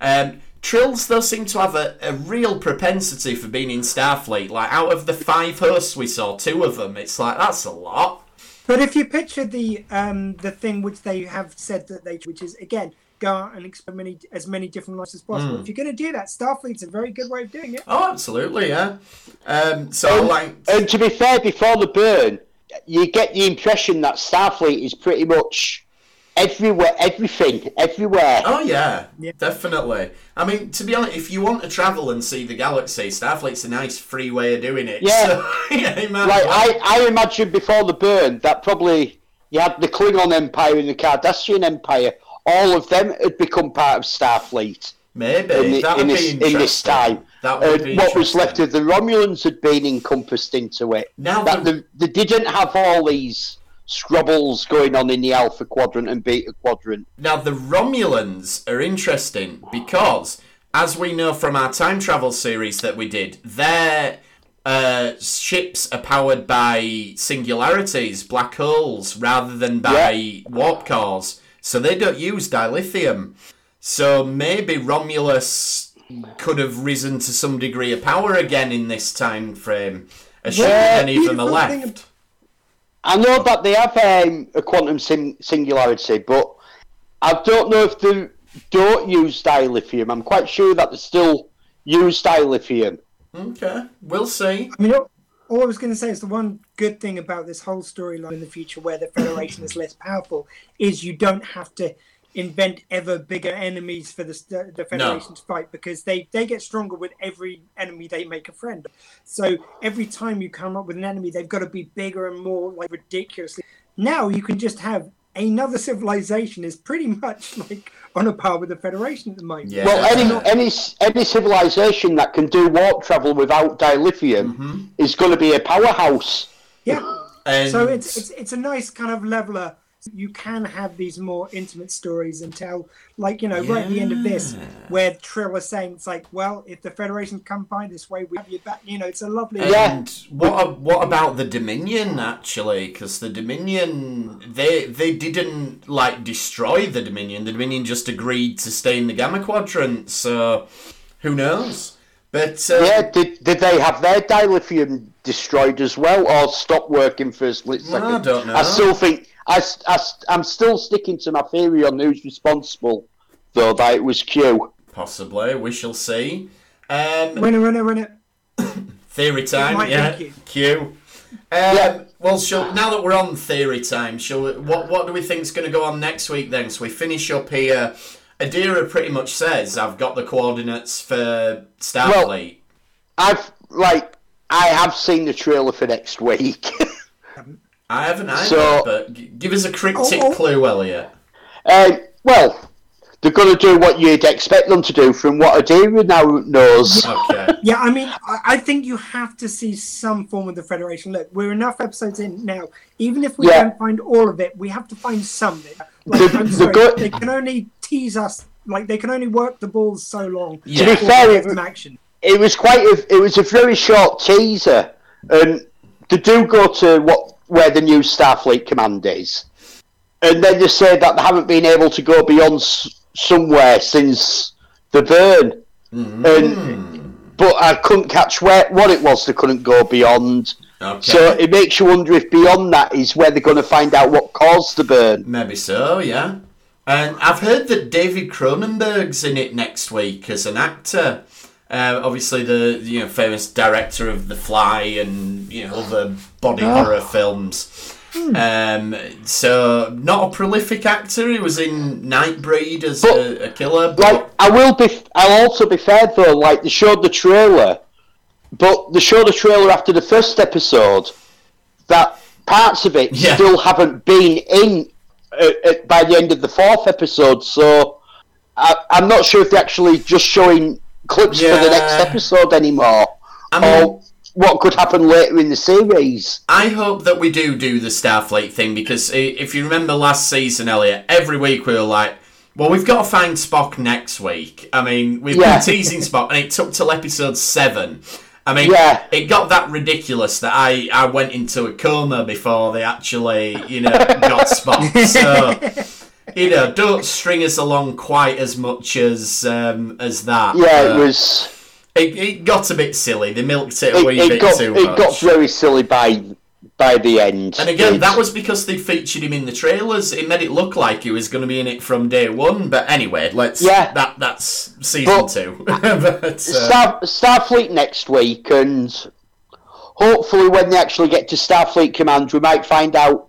[SPEAKER 2] Um, Trills though seem to have a, a real propensity for being in Starfleet. Like out of the five hosts we saw, two of them, it's like that's a lot.
[SPEAKER 4] But if you picture the um, the thing which they have said that they, which is again, go out and explore many as many different lives as possible. If you're going to do that, Starfleet's a very good way of doing it.
[SPEAKER 2] Oh, absolutely, yeah. Um, so
[SPEAKER 3] And,
[SPEAKER 2] like,
[SPEAKER 3] and to be fair, before the burn, you get the impression that Starfleet is pretty much everywhere, everything, everywhere.
[SPEAKER 2] oh yeah,
[SPEAKER 4] Yeah.
[SPEAKER 2] definitely. I mean, to be honest, if you want to travel and see the galaxy, Starfleet's a nice free way of doing it.
[SPEAKER 3] Yeah.
[SPEAKER 2] So, yeah,
[SPEAKER 3] Like. I, I imagine before the burn that probably you had the Klingon Empire and the Cardassian Empire. All of them had become part of Starfleet
[SPEAKER 2] maybe
[SPEAKER 3] in, the,
[SPEAKER 2] that would
[SPEAKER 3] in
[SPEAKER 2] be
[SPEAKER 3] this
[SPEAKER 2] interesting.
[SPEAKER 3] in this time.
[SPEAKER 2] That would
[SPEAKER 3] And
[SPEAKER 2] be
[SPEAKER 3] what was left of the Romulans had been encompassed into it.
[SPEAKER 2] Now
[SPEAKER 3] that
[SPEAKER 2] the-
[SPEAKER 3] the, they didn't have all these scrubbles going on in the Alpha Quadrant and Beta Quadrant.
[SPEAKER 2] Now, the Romulans are interesting because, as we know from our time travel series that we did, their uh, ships are powered by singularities, black holes, rather than by warp cores. So they don't use dilithium. So maybe Romulus could have risen to some degree of power again in this time frame, assuming
[SPEAKER 3] Yeah,
[SPEAKER 2] any of them are left.
[SPEAKER 3] I know that they have um, a quantum sim- singularity, but I don't know if they don't use dilithium. I'm quite sure that they still use dilithium.
[SPEAKER 2] Okay, we'll see.
[SPEAKER 4] I mean, all, all I was going to say is the one good thing about this whole storyline in the future, where the Federation is less powerful, is you don't have to invent ever bigger enemies for the the Federation to fight because they they get stronger with every enemy they make a friend. So every time you come up with an enemy, they've got to be bigger and more like ridiculously. Now you can just have another civilization is pretty much like on a par with the Federation at the moment.
[SPEAKER 2] Yeah.
[SPEAKER 3] Well, any any any civilization that can do warp travel without dilithium mm-hmm. is going to be a powerhouse.
[SPEAKER 4] Yeah.
[SPEAKER 2] And
[SPEAKER 4] So it's, it's it's a nice kind of leveler. You can have these more intimate stories and tell, like you know, right at the end of this, where Trill is saying it's like, well, if the Federation come by this way, we have you back. You know, it's a lovely.
[SPEAKER 3] Yeah.
[SPEAKER 2] And what what about the Dominion actually? Because the Dominion they they didn't like destroy the Dominion. The Dominion just agreed to stay in the Gamma Quadrant. So who knows? But uh,
[SPEAKER 3] Yeah, did, did they have their dilithium destroyed as well, or stop working for a split
[SPEAKER 2] Well,
[SPEAKER 3] second?
[SPEAKER 2] I don't know.
[SPEAKER 3] I still think I, I, I'm still sticking to my theory on who's responsible, though that it was Q.
[SPEAKER 2] possibly we shall see. Um,
[SPEAKER 4] Winner, winner, winner.
[SPEAKER 2] theory time, yeah. Q. Um,
[SPEAKER 3] Yeah.
[SPEAKER 2] Well, shall, now that we're on theory time, shall we, what what do we think's going to go on next week then? So we finish up here. Adira pretty much says, "I've got the coordinates for Starfleet."
[SPEAKER 3] I've like I have seen the trailer for next week.
[SPEAKER 2] I haven't either,
[SPEAKER 3] So-
[SPEAKER 2] but give us a cryptic
[SPEAKER 4] Oh, oh.
[SPEAKER 2] clue, Elliot.
[SPEAKER 3] um, well, they're going to do what you'd expect them to do from what Adira now knows.
[SPEAKER 2] Okay.
[SPEAKER 4] Yeah, I mean, I, I think you have to see some form of the Federation. Look, we're enough episodes in now. Even if we
[SPEAKER 3] Yeah.
[SPEAKER 4] don't find all of it, we have to find some of it. Like,
[SPEAKER 3] The-
[SPEAKER 4] I'm
[SPEAKER 3] the
[SPEAKER 4] sorry,
[SPEAKER 3] good-
[SPEAKER 4] they can only tease us. Like they can only work the balls so long.
[SPEAKER 2] To be
[SPEAKER 3] fair,
[SPEAKER 4] we
[SPEAKER 3] it-
[SPEAKER 4] action.
[SPEAKER 3] It was quite a, it was a very short teaser, and they do go to what where the new Starfleet command is, and then they say that they haven't been able to go beyond s- somewhere since the burn, mm-hmm. and but I couldn't catch where what it was they couldn't go beyond.
[SPEAKER 2] Okay.
[SPEAKER 3] So it makes you wonder if beyond that is where they're going to find out what caused the burn.
[SPEAKER 2] Maybe so, yeah. And I've heard that David Cronenberg's in it next week as an actor. Uh, obviously, the you know famous director of The Fly and you know other body horror films. Um, so not a prolific actor. He was in Nightbreed as
[SPEAKER 3] But,
[SPEAKER 2] a, a killer. But
[SPEAKER 3] Like I will be, I'll also be fair though. Like they showed the trailer, but they showed the trailer after the first episode. That parts of it
[SPEAKER 2] Yeah.
[SPEAKER 3] still haven't been in uh, uh, by the end of the fourth episode. So I, I'm not sure if they're actually just showing clips for the next episode anymore,
[SPEAKER 2] I mean-
[SPEAKER 3] or what could happen later in the series.
[SPEAKER 2] I hope that we do do the Starfleet thing because if you remember last season, Elliot, every week we were like, well, we've got to find Spock next week. I mean, we've
[SPEAKER 3] Yeah.
[SPEAKER 2] been teasing Spock, and it took till episode seven. I mean,
[SPEAKER 3] Yeah.
[SPEAKER 2] it got that ridiculous that I, I went into a coma before they actually, you know, got Spock. So, you know, don't string us along quite as much as um, as that.
[SPEAKER 3] Yeah, it was.
[SPEAKER 2] It, it got a bit silly. They milked it a
[SPEAKER 3] It,
[SPEAKER 2] wee
[SPEAKER 3] it
[SPEAKER 2] bit
[SPEAKER 3] got
[SPEAKER 2] too
[SPEAKER 3] it got very silly by by the end.
[SPEAKER 2] And again, that was because they featured him in the trailers. It made it look like he was going to be in it from day one. But anyway, let's.
[SPEAKER 3] Yeah.
[SPEAKER 2] That that's season
[SPEAKER 3] But-
[SPEAKER 2] two. but, uh,
[SPEAKER 3] Star, Starfleet next week, and hopefully, when they actually get to Starfleet Command, we might find out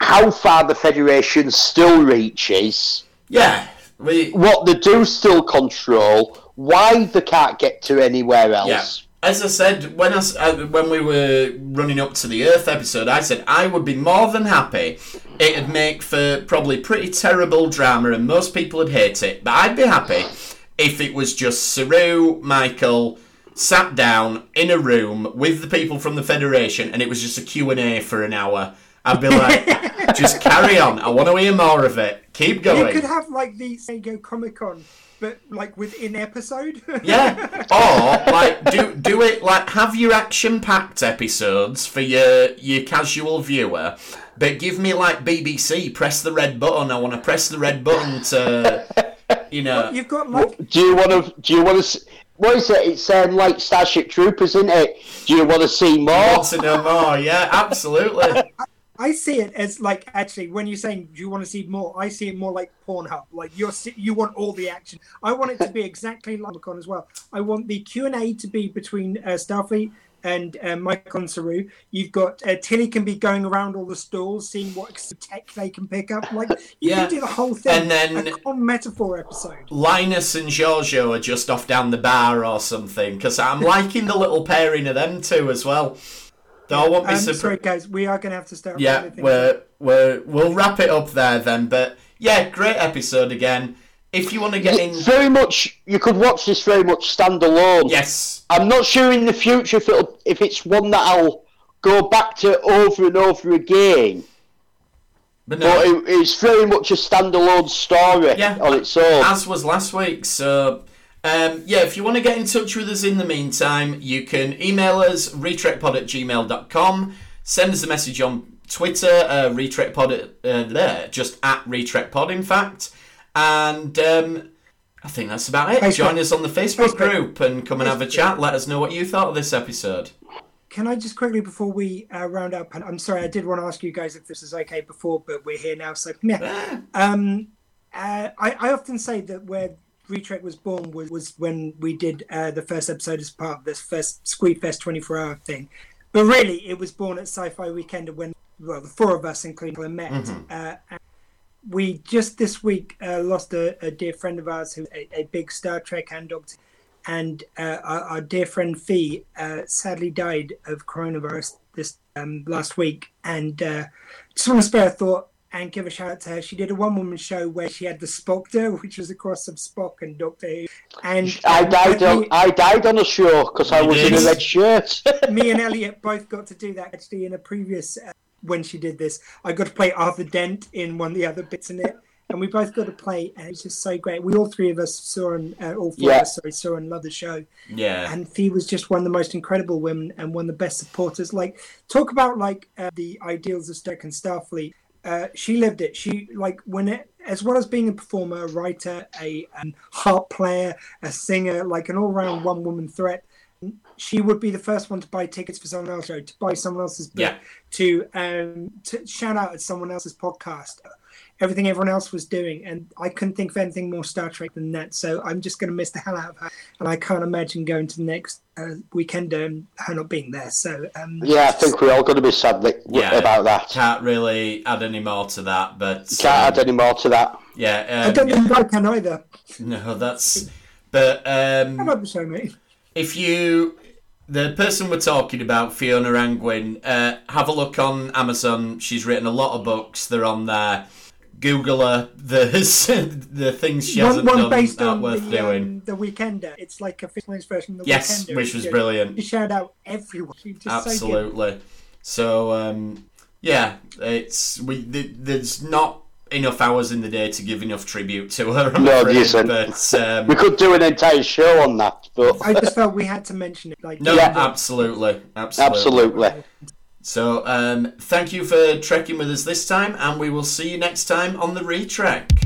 [SPEAKER 3] how far the Federation still reaches,
[SPEAKER 2] yeah, we.
[SPEAKER 3] what they do still control, why they can't get to anywhere else.
[SPEAKER 2] Yeah. As I said when I uh, when we were running up to the Earth episode, I said I would be more than happy. It'd make for probably pretty terrible drama, and most people would hate it. But I'd be happy if it was just Saru, Michael sat down in a room with the people from the Federation, and it was just a Q and A for an hour. I'd be like, just carry on. I want to hear more of it. Keep going.
[SPEAKER 4] You could have like the San Diego Comic Con, but like within episode.
[SPEAKER 2] Yeah, or like do do it like have your action packed episodes for your your casual viewer, but give me like BBC. Press the red button. I want to press the red button to, you know.
[SPEAKER 4] You've got like
[SPEAKER 3] Do you want to? Do you want to? What is it? It's um, like Starship Troopers, isn't it? Do you want to see more?
[SPEAKER 2] Want to know more? Yeah, absolutely.
[SPEAKER 4] I see it as like actually when you're saying do you want to see more, I see it more like Pornhub. Like you're you want all the action. I want it to be exactly like Comic-Con as well. I want the Q and A to be between uh, Starfleet and uh, and Saru. You've got uh, Tilly can be going around all the stalls, seeing what tech they can pick up. Like you
[SPEAKER 2] Yeah.
[SPEAKER 4] can do the whole thing.
[SPEAKER 2] And then-
[SPEAKER 4] a con metaphor episode.
[SPEAKER 2] Linus and Georgiou are just off down the bar or something because I'm liking the little pairing of them two as well. Though I won't be
[SPEAKER 4] Um,
[SPEAKER 2] surprised.
[SPEAKER 4] sorry guys, we are going to have to start.
[SPEAKER 2] Yeah, we're, we're, we'll wrap it up there then. But yeah, great episode again. If you want to get in.
[SPEAKER 3] It's very much. You could watch this very much standalone.
[SPEAKER 2] Yes.
[SPEAKER 3] I'm not sure in the future if it'll, if it's one that I'll go back to over and over again.
[SPEAKER 2] But
[SPEAKER 3] But
[SPEAKER 2] no,
[SPEAKER 3] it, it's very much a standalone story
[SPEAKER 2] Yeah.
[SPEAKER 3] on its own.
[SPEAKER 2] as was last week. So, um, yeah, if you want to get in touch with us in the meantime, you can email us, retrekpod at gmail.com. Send us a message on Twitter, uh, retrekpod, at, uh, there, just at retrekpod, in fact. And um, I think that's about it.
[SPEAKER 4] Facebook.
[SPEAKER 2] Join us on the Facebook,
[SPEAKER 4] Facebook.
[SPEAKER 2] group and come and have a chat. Let us know what you thought of this episode.
[SPEAKER 4] Can I just quickly before we uh, round up? And I'm sorry, I did want to ask you guys if this is okay before, but we're here now, so yeah. Um, uh, I, I often say that where Retrek was born was, was when we did uh, the first episode as part of this first Squeedfest 24 hour thing. But really, it was born at Sci Fi Weekend when, well, the four of us, including met. Uh, and we just this week uh, lost a, a dear friend of ours who's a, a big Star Trek and Doctor and uh, our, our dear friend Fee uh, sadly died of coronavirus this um, last week. And uh, just want to spare a thought and give a shout out to her. She did a one woman show where she had the Spockter, which was a cross of Spock and Doctor Who. And
[SPEAKER 3] I
[SPEAKER 4] um,
[SPEAKER 3] died
[SPEAKER 4] me,
[SPEAKER 3] on I died on a show because I
[SPEAKER 2] You
[SPEAKER 3] was in a red shirt.
[SPEAKER 4] me and Elliot both got to do that actually in a previous uh, when she did this. I got to play Arthur Dent in one of the other bits in it. And we both got to play, and it's just so great. We all three of us saw and uh, all four
[SPEAKER 3] Yeah.
[SPEAKER 4] of us sorry, saw and loved the show.
[SPEAKER 2] Yeah.
[SPEAKER 4] and Fee was just one of the most incredible women and one of the best supporters. Like, talk about like uh, the ideals of Stoke and Starfleet. Uh, she lived it. She like when it, as well as being a performer, a writer, a um, harp player, a singer, like an all-round one-woman threat. She would be the first one to buy tickets for someone else's show, to buy someone else's book,
[SPEAKER 2] Yeah.
[SPEAKER 4] to um, to shout out at someone else's podcast. Everything everyone else was doing, and I couldn't think of anything more Star Trek than that. So I'm just going to miss the hell out of her, and I can't imagine going to the next uh, weekend and her not being there. So um,
[SPEAKER 3] yeah, I think we're all going to be sad that,
[SPEAKER 2] Yeah.
[SPEAKER 3] about that.
[SPEAKER 2] Can't really add any more to that, but
[SPEAKER 3] Can't add any more to that.
[SPEAKER 2] yeah,
[SPEAKER 4] I
[SPEAKER 2] um,
[SPEAKER 4] don't think I can either.
[SPEAKER 2] no, that's. But um,
[SPEAKER 4] I love the show, mate.
[SPEAKER 2] if you the person we're talking about fiona angwin uh, have a look on amazon she's written a lot of books they're on there google her there's the things she
[SPEAKER 4] One,
[SPEAKER 2] hasn't
[SPEAKER 4] one
[SPEAKER 2] done
[SPEAKER 4] based
[SPEAKER 2] that
[SPEAKER 4] on
[SPEAKER 2] worth
[SPEAKER 4] the,
[SPEAKER 2] doing
[SPEAKER 4] um, the Weekender. It's like a fictionalized version of the
[SPEAKER 2] yes
[SPEAKER 4] Weekender.
[SPEAKER 2] which was
[SPEAKER 4] She-
[SPEAKER 2] brilliant
[SPEAKER 4] She shout out everyone. She just so
[SPEAKER 2] absolutely so um yeah it's we th- there's not enough hours in the day to give enough tribute to her I'm
[SPEAKER 3] No, there
[SPEAKER 2] afraid,
[SPEAKER 3] isn't.
[SPEAKER 2] but um,
[SPEAKER 3] We could do an entire show on that, but
[SPEAKER 4] I just felt we had to mention it. Like
[SPEAKER 2] no
[SPEAKER 3] Yeah.
[SPEAKER 2] absolutely absolutely
[SPEAKER 3] absolutely.
[SPEAKER 2] So, um, thank you for trekking with us this time, and we will see you next time on the retrek.